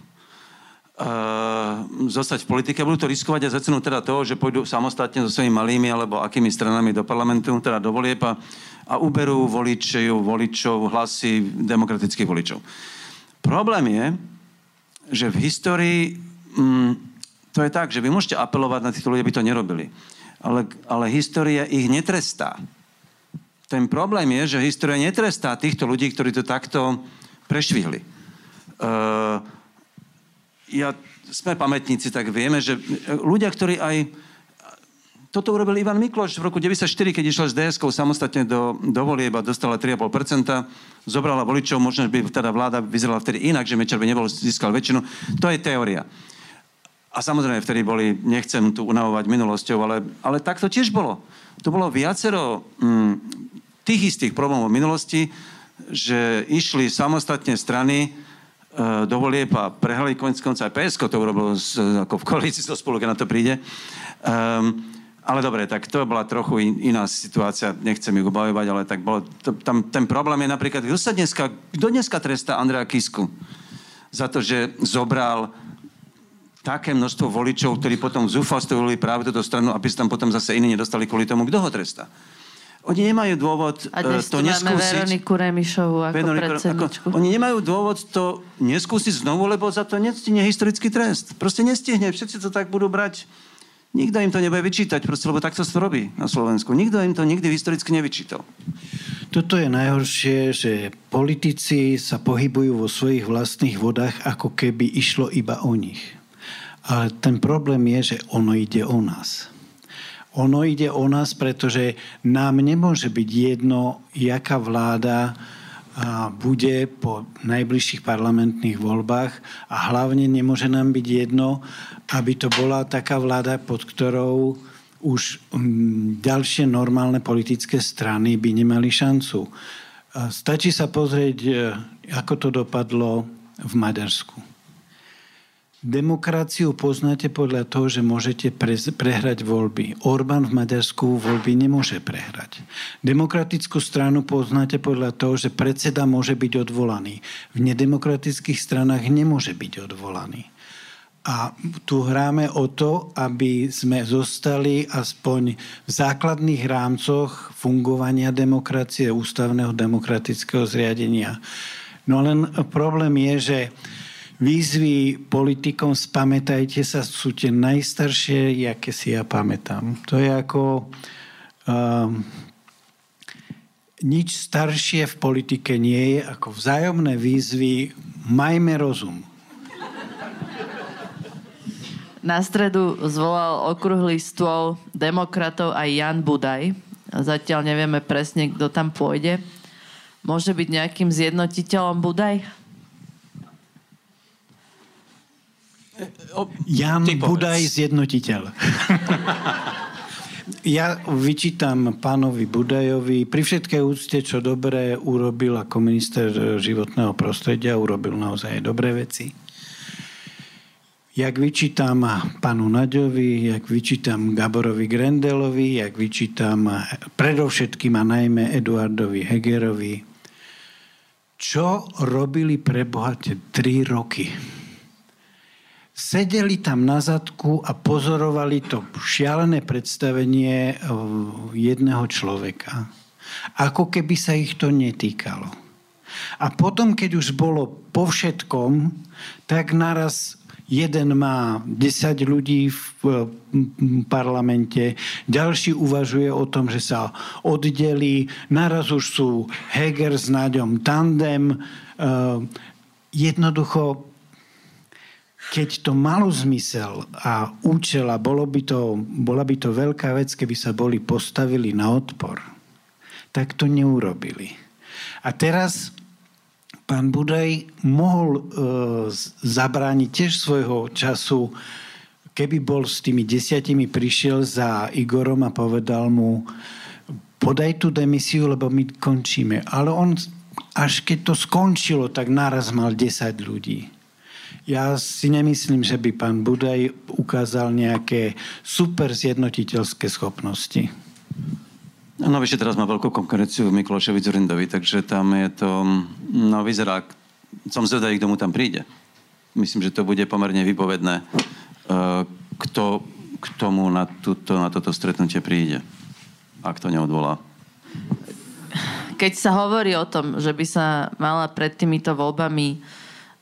S3: zostať v politike. Budú to riskovať a za cenu teda toho, že pôjdu samostatne so svojimi malými alebo akými stranami do parlamentu, teda do volieb a, a uberú voličov, voličov, hlasy demokratických voličov. Problém je, že v histórii mm, to je tak, že vy môžete apelovať na týchto ľudí, aby to nerobili. Ale, ale história ich netrestá. Ten problém je, že história netrestá týchto ľudí, ktorí to takto prešvihli. Uh, ja, sme pamätníci, tak vieme, že ľudia, ktorí aj... Toto urobil Ivan Mikloš v roku 94, keď išiel s ds samostatne do, do volieb a dostala 3,5%, zobrala voličov, možno by teda vláda vyzerala vtedy inak, že Mečer by nebol získal väčšinu. To je teória. A samozrejme, vtedy boli, nechcem tu unavovať minulosťou, ale, ale tak to tiež bolo. To bolo viacero mm, tých istých problémov v minulosti, že išli samostatne strany e, do volieb a prehrali konec konca aj PSK, to urobilo ako v koalícii so spolu, keď na to príde. Um, ale dobre, tak to bola trochu in, iná situácia, nechcem ju obavovať, ale tak bolo, to, tam, ten problém je napríklad, kto sa dneska, kto dneska trestá Andrea Kisku? Za to, že zobral také množstvo voličov, ktorí potom zúfalstovali práve túto stranu, aby sa tam potom zase iní nedostali kvôli tomu, kto ho trestá. Oni nemajú dôvod
S1: A dnes
S3: uh, to neskúsiť.
S1: Veroniku Remišovu ako Veroniku, predsedničku.
S3: Ako, oni nemajú dôvod to neskúsiť znovu, lebo za to nestihne historický trest. Proste nestihne. Všetci to tak budú brať. Nikto im to nebude vyčítať, proste, lebo takto sa to robí na Slovensku. Nikto im to nikdy historicky nevyčítal.
S2: Toto je najhoršie, že politici sa pohybujú vo svojich vlastných vodách, ako keby išlo iba o nich. Ale ten problém je, že ono ide o nás. Ono ide o nás, pretože nám nemôže byť jedno, jaká vláda bude po najbližších parlamentných voľbách a hlavne nemôže nám byť jedno, aby to bola taká vláda, pod ktorou už ďalšie normálne politické strany by nemali šancu. Stačí sa pozrieť, e, ako to dopadlo v Maďarsku. Demokraciu poznáte podľa toho, že môžete pre, prehrať voľby. Orbán v Maďarsku voľby nemôže prehrať. Demokratickú stranu poznáte podľa toho, že predseda môže byť odvolaný. V nedemokratických stranách nemôže byť odvolaný. A tu hráme o to, aby sme zostali aspoň v základných rámcoch fungovania demokracie, ústavného demokratického zriadenia. No len problém je, že výzvy politikom, spamätajte sa, sú tie najstaršie, aké si ja pamätám. To je ako... Um, nič staršie v politike nie je ako vzájomné výzvy majme rozum.
S1: Na stredu zvolal okrúhly stôl demokratov aj Jan Budaj. Zatiaľ nevieme presne, kto tam pôjde. Môže byť nejakým zjednotiteľom Budaj?
S2: Jan Budaj, zjednotiteľ. ja vyčítam pánovi Budajovi pri všetkej úcte, čo dobre urobil ako minister životného prostredia, urobil naozaj dobré veci. jak vyčítam panu Naďovi, jak vyčítam Gaborovi Grendelovi, jak vyčítam predovšetkým a najmä Eduardovi Hegerovi, čo robili pre Boha tie tri roky. Sedeli tam na zadku a pozorovali to šialené predstavenie jedného človeka. Ako keby sa ich to netýkalo. A potom, keď už bolo po všetkom, tak naraz jeden má 10 ľudí v parlamente, ďalší uvažuje o tom, že sa oddelí, naraz už sú Heger s Náďom tandem. Eh, jednoducho, keď to malo zmysel a účel a bolo by to, bola by to veľká vec, keby sa boli postavili na odpor, tak to neurobili. A teraz pán Budaj mohol e, zabrániť tiež svojho času, keby bol s tými desiatimi prišiel za Igorom a povedal mu, podaj tú demisiu, lebo my končíme. Ale on, až keď to skončilo, tak naraz mal 10 ľudí. Ja si nemyslím, že by pán Budaj ukázal nejaké super zjednotiteľské schopnosti.
S3: No vyše teraz má veľkú konkurenciu v Miklošovi Zurindovi, takže tam je to, no vyzerá, som zvedavý, kto mu tam príde. Myslím, že to bude pomerne vypovedné, eh, kto k tomu na, túto, na toto stretnutie príde, ak to neodvolá.
S1: Keď sa hovorí o tom, že by sa mala pred týmito voľbami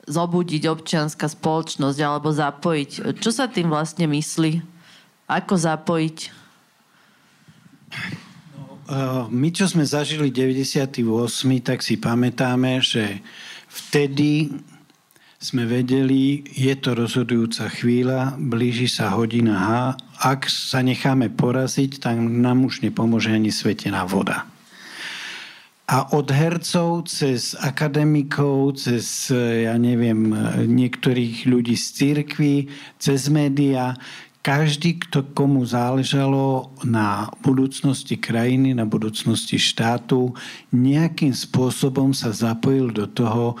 S1: zobudiť občianská spoločnosť alebo zapojiť, čo sa tým vlastne myslí? Ako zapojiť?
S2: my, čo sme zažili 98, tak si pamätáme, že vtedy sme vedeli, je to rozhodujúca chvíľa, blíži sa hodina H. Ak sa necháme poraziť, tak nám už nepomôže ani svetená voda. A od hercov cez akademikov, cez, ja neviem, niektorých ľudí z církvy, cez média, každý, kto komu záležalo na budúcnosti krajiny, na budúcnosti štátu, nejakým spôsobom sa zapojil do toho,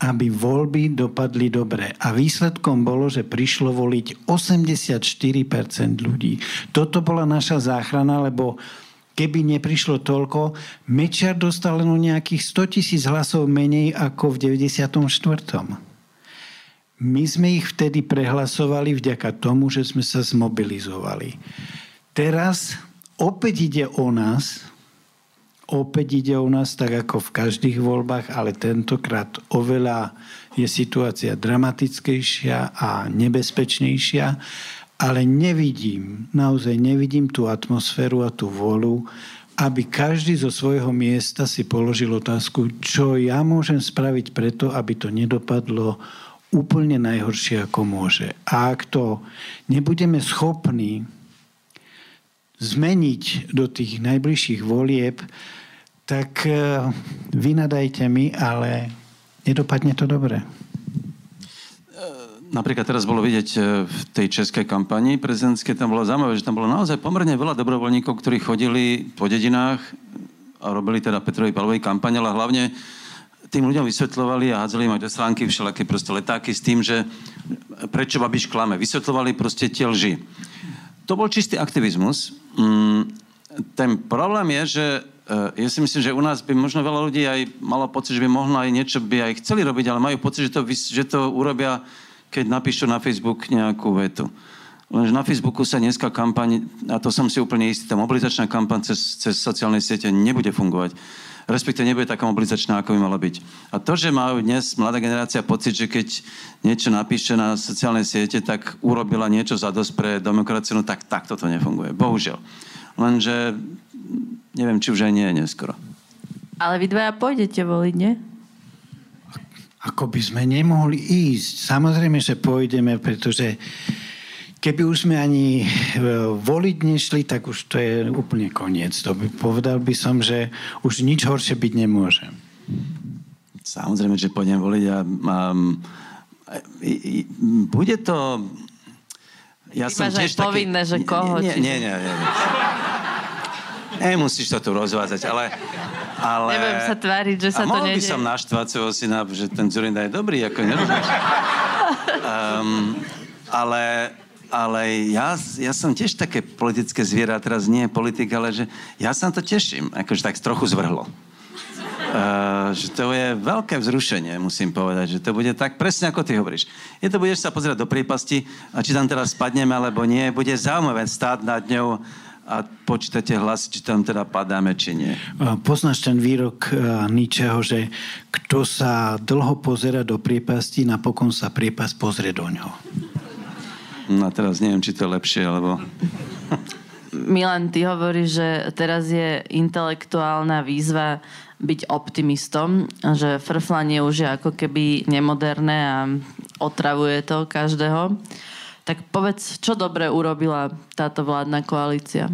S2: aby voľby dopadli dobre. A výsledkom bolo, že prišlo voliť 84% ľudí. Toto bola naša záchrana, lebo keby neprišlo toľko, Mečiar dostal len nejakých 100 tisíc hlasov menej ako v 94. My sme ich vtedy prehlasovali vďaka tomu, že sme sa zmobilizovali. Teraz opäť ide o nás, opäť ide o nás tak ako v každých voľbách, ale tentokrát oveľa je situácia dramatickejšia a nebezpečnejšia, ale nevidím, naozaj nevidím tú atmosféru a tú volu, aby každý zo svojho miesta si položil otázku, čo ja môžem spraviť preto, aby to nedopadlo úplne najhoršie, ako môže. A ak to nebudeme schopní zmeniť do tých najbližších volieb, tak e, vynadajte mi, ale nedopadne to dobre.
S3: Napríklad teraz bolo vidieť e, v tej českej kampani prezidentskej, tam bolo zaujímavé, že tam bolo naozaj pomerne veľa dobrovoľníkov, ktorí chodili po dedinách a robili teda Petrovi Palovej kampaň, ale hlavne tým ľuďom vysvetľovali a hádzali im aj do stránky všelaké proste letáky s tým, že prečo Babiš klame. Vysvetľovali proste tie lži. To bol čistý aktivizmus. Mm, ten problém je, že eh, ja si myslím, že u nás by možno veľa ľudí aj malo pocit, že by mohlo aj niečo by aj chceli robiť, ale majú pocit, že to, že to urobia, keď napíšu na Facebook nejakú vetu. Lenže na Facebooku sa dneska kampaň, a to som si úplne istý, tá mobilizačná kampaň cez, cez sociálne siete nebude fungovať respektíve nebude taká mobilizačná, ako by mala byť. A to, že majú dnes mladá generácia pocit, že keď niečo napíše na sociálnej siete, tak urobila niečo za dosť pre demokraciu, no tak takto to nefunguje. Bohužiaľ. Lenže neviem, či už aj nie je neskoro.
S1: Ale vy dvaja pôjdete voliť, nie?
S2: Ako by sme nemohli ísť. Samozrejme, že pôjdeme, pretože keby už sme ani e, voliť nešli, tak už to je úplne koniec. To by, povedal by som, že už nič horšie byť nemôže.
S3: Samozrejme, že pôjdem voliť a, a, a bude to...
S1: Ja Ty som tiež taký... povinné, že koho?
S3: Nie, nie, nie. nie, nie. Nemusíš to tu rozvázať, ale... ale...
S1: Neviem sa tváriť, že sa
S3: a
S1: to nedie.
S3: by som naštvať svojho syna, že ten Zurinda je dobrý, ako nerozumieš. Um, Ale, ale ja, ja som tiež také politické zviera, teraz nie je politik, ale že ja sa to teším, akože tak trochu zvrhlo. Uh, že to je veľké vzrušenie, musím povedať, že to bude tak presne ako ty hovoríš. Je to, budeš sa pozerať do prípasti a či tam teraz spadneme alebo nie, bude zaujímavé stáť nad ňou a počítate hlasy, či tam teda padáme, či nie.
S2: Poznáš ten výrok uh, Nietzscheho, že kto sa dlho pozera do priepasti, napokon sa priepas pozrie do ňoho.
S3: No a teraz neviem, či to je lepšie, alebo...
S1: Milan, ty hovoríš, že teraz je intelektuálna výzva byť optimistom, že frflanie už je ako keby nemoderné a otravuje to každého. Tak povedz, čo dobre urobila táto vládna koalícia?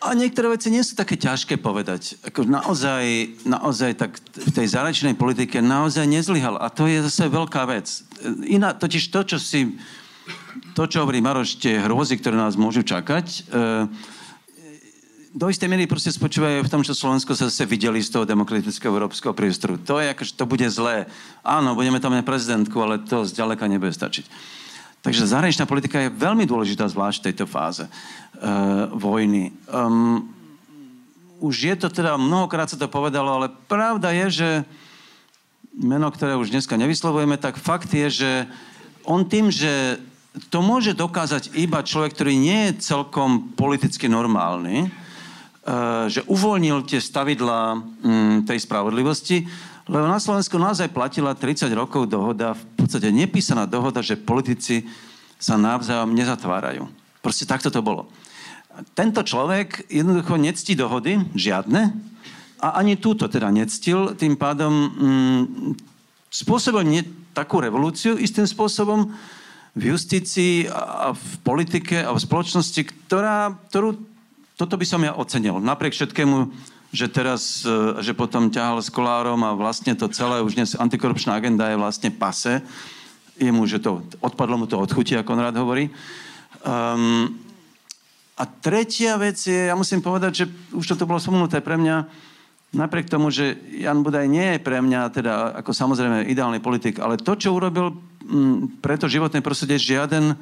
S3: A niektoré veci nie sú také ťažké povedať. Ako naozaj, naozaj tak v tej zahraničnej politike naozaj nezlyhal. A to je zase veľká vec. Iná, totiž to, čo si to, čo hovorí Maroš, tie hrôzy, ktoré nás môžu čakať, e, do istej miery proste spočívajú v tom, čo Slovensko sa zase videli z toho demokratického európskeho priestoru. To je že to bude zlé. Áno, budeme tam mať prezidentku, ale to zďaleka nebude stačiť. Takže zahraničná politika je veľmi dôležitá, zvlášť v tejto fáze uh, vojny. Um, už je to teda, mnohokrát sa to povedalo, ale pravda je, že meno, ktoré už dneska nevyslovujeme, tak fakt je, že on tým, že to môže dokázať iba človek, ktorý nie je celkom politicky normálny, že uvoľnil tie stavidlá mm, tej spravodlivosti, lebo na Slovensku naozaj platila 30 rokov dohoda, v podstate nepísaná dohoda, že politici sa navzájom nezatvárajú. Proste takto to bolo. Tento človek jednoducho nectí dohody, žiadne, a ani túto teda nectil, tým pádom mm, spôsobil nie takú revolúciu istým spôsobom v justícii a v politike a v spoločnosti, ktorá, ktorú toto by som ja ocenil. Napriek všetkému, že teraz, e, že potom ťahal s kolárom a vlastne to celé, už dnes antikorupčná agenda je vlastne pase. Jemu, že to, odpadlo mu to od chuti, ako on rád hovorí. Um, a tretia vec je, ja musím povedať, že už toto bolo spomenuté pre mňa, napriek tomu, že Jan Budaj nie je pre mňa teda ako samozrejme ideálny politik, ale to, čo urobil m, pre to životné prostredie, žiaden,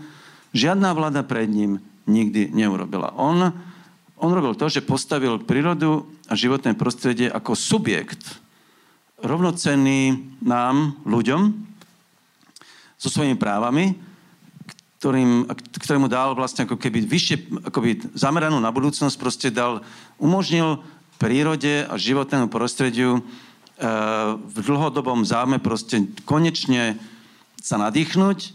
S3: žiadna vláda pred ním nikdy neurobila. On on robil to, že postavil prírodu a životné prostredie ako subjekt, rovnocenný nám, ľuďom, so svojimi právami, ktorým, ktorému dal vlastne ako keby vyššie, akoby zameranú na budúcnosť, proste dal, umožnil prírode a životnému prostrediu e, v dlhodobom záme proste konečne sa nadýchnuť e,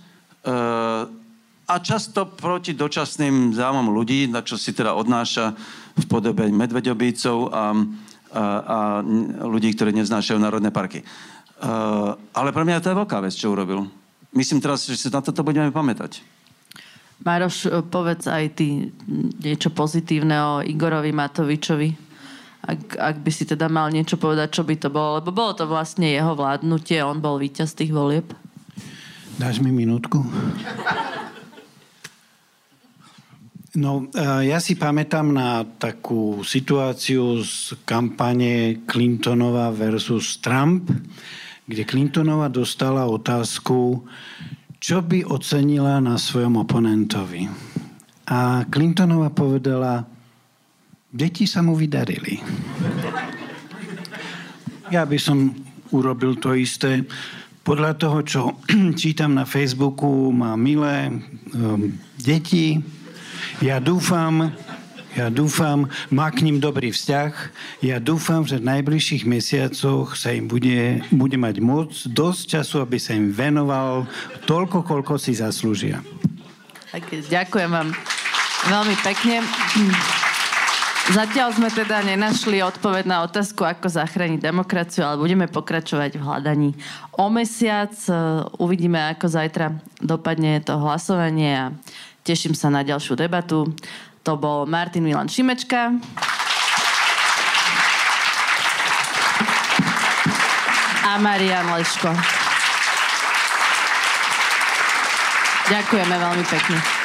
S3: a často proti dočasným zámom ľudí, na čo si teda odnáša v podobe medveďobícov a, a, a ľudí, ktorí neznášajú národné parky. Uh, ale pre mňa to je veľká vec, čo urobil. Myslím teraz, že si na toto budeme pamätať.
S1: Maroš, povedz aj ty niečo pozitívne o Igorovi Matovičovi. Ak, ak by si teda mal niečo povedať, čo by to bolo. Lebo bolo to vlastne jeho vládnutie, on bol víťaz tých volieb.
S2: Dáš mi minútku? No, ja si pamätám na takú situáciu z kampane Clintonova versus Trump, kde Clintonova dostala otázku, čo by ocenila na svojom oponentovi. A Clintonova povedala, deti sa mu vydarili. Ja by som urobil to isté. Podľa toho, čo čítam na Facebooku, má milé um, deti, ja dúfam, ja dúfam, má k ním dobrý vzťah. Ja dúfam, že v najbližších mesiacoch sa im bude, bude mať moc, dosť času, aby sa im venoval toľko, koľko si zaslúžia.
S1: Tak, ďakujem vám veľmi pekne. Zatiaľ sme teda nenašli odpoveď na otázku, ako zachrániť demokraciu, ale budeme pokračovať v hľadaní o mesiac. Uvidíme, ako zajtra dopadne to hlasovanie a Teším sa na ďalšiu debatu. To bol Martin Milan Šimečka. A Marian Leško. Ďakujeme veľmi pekne.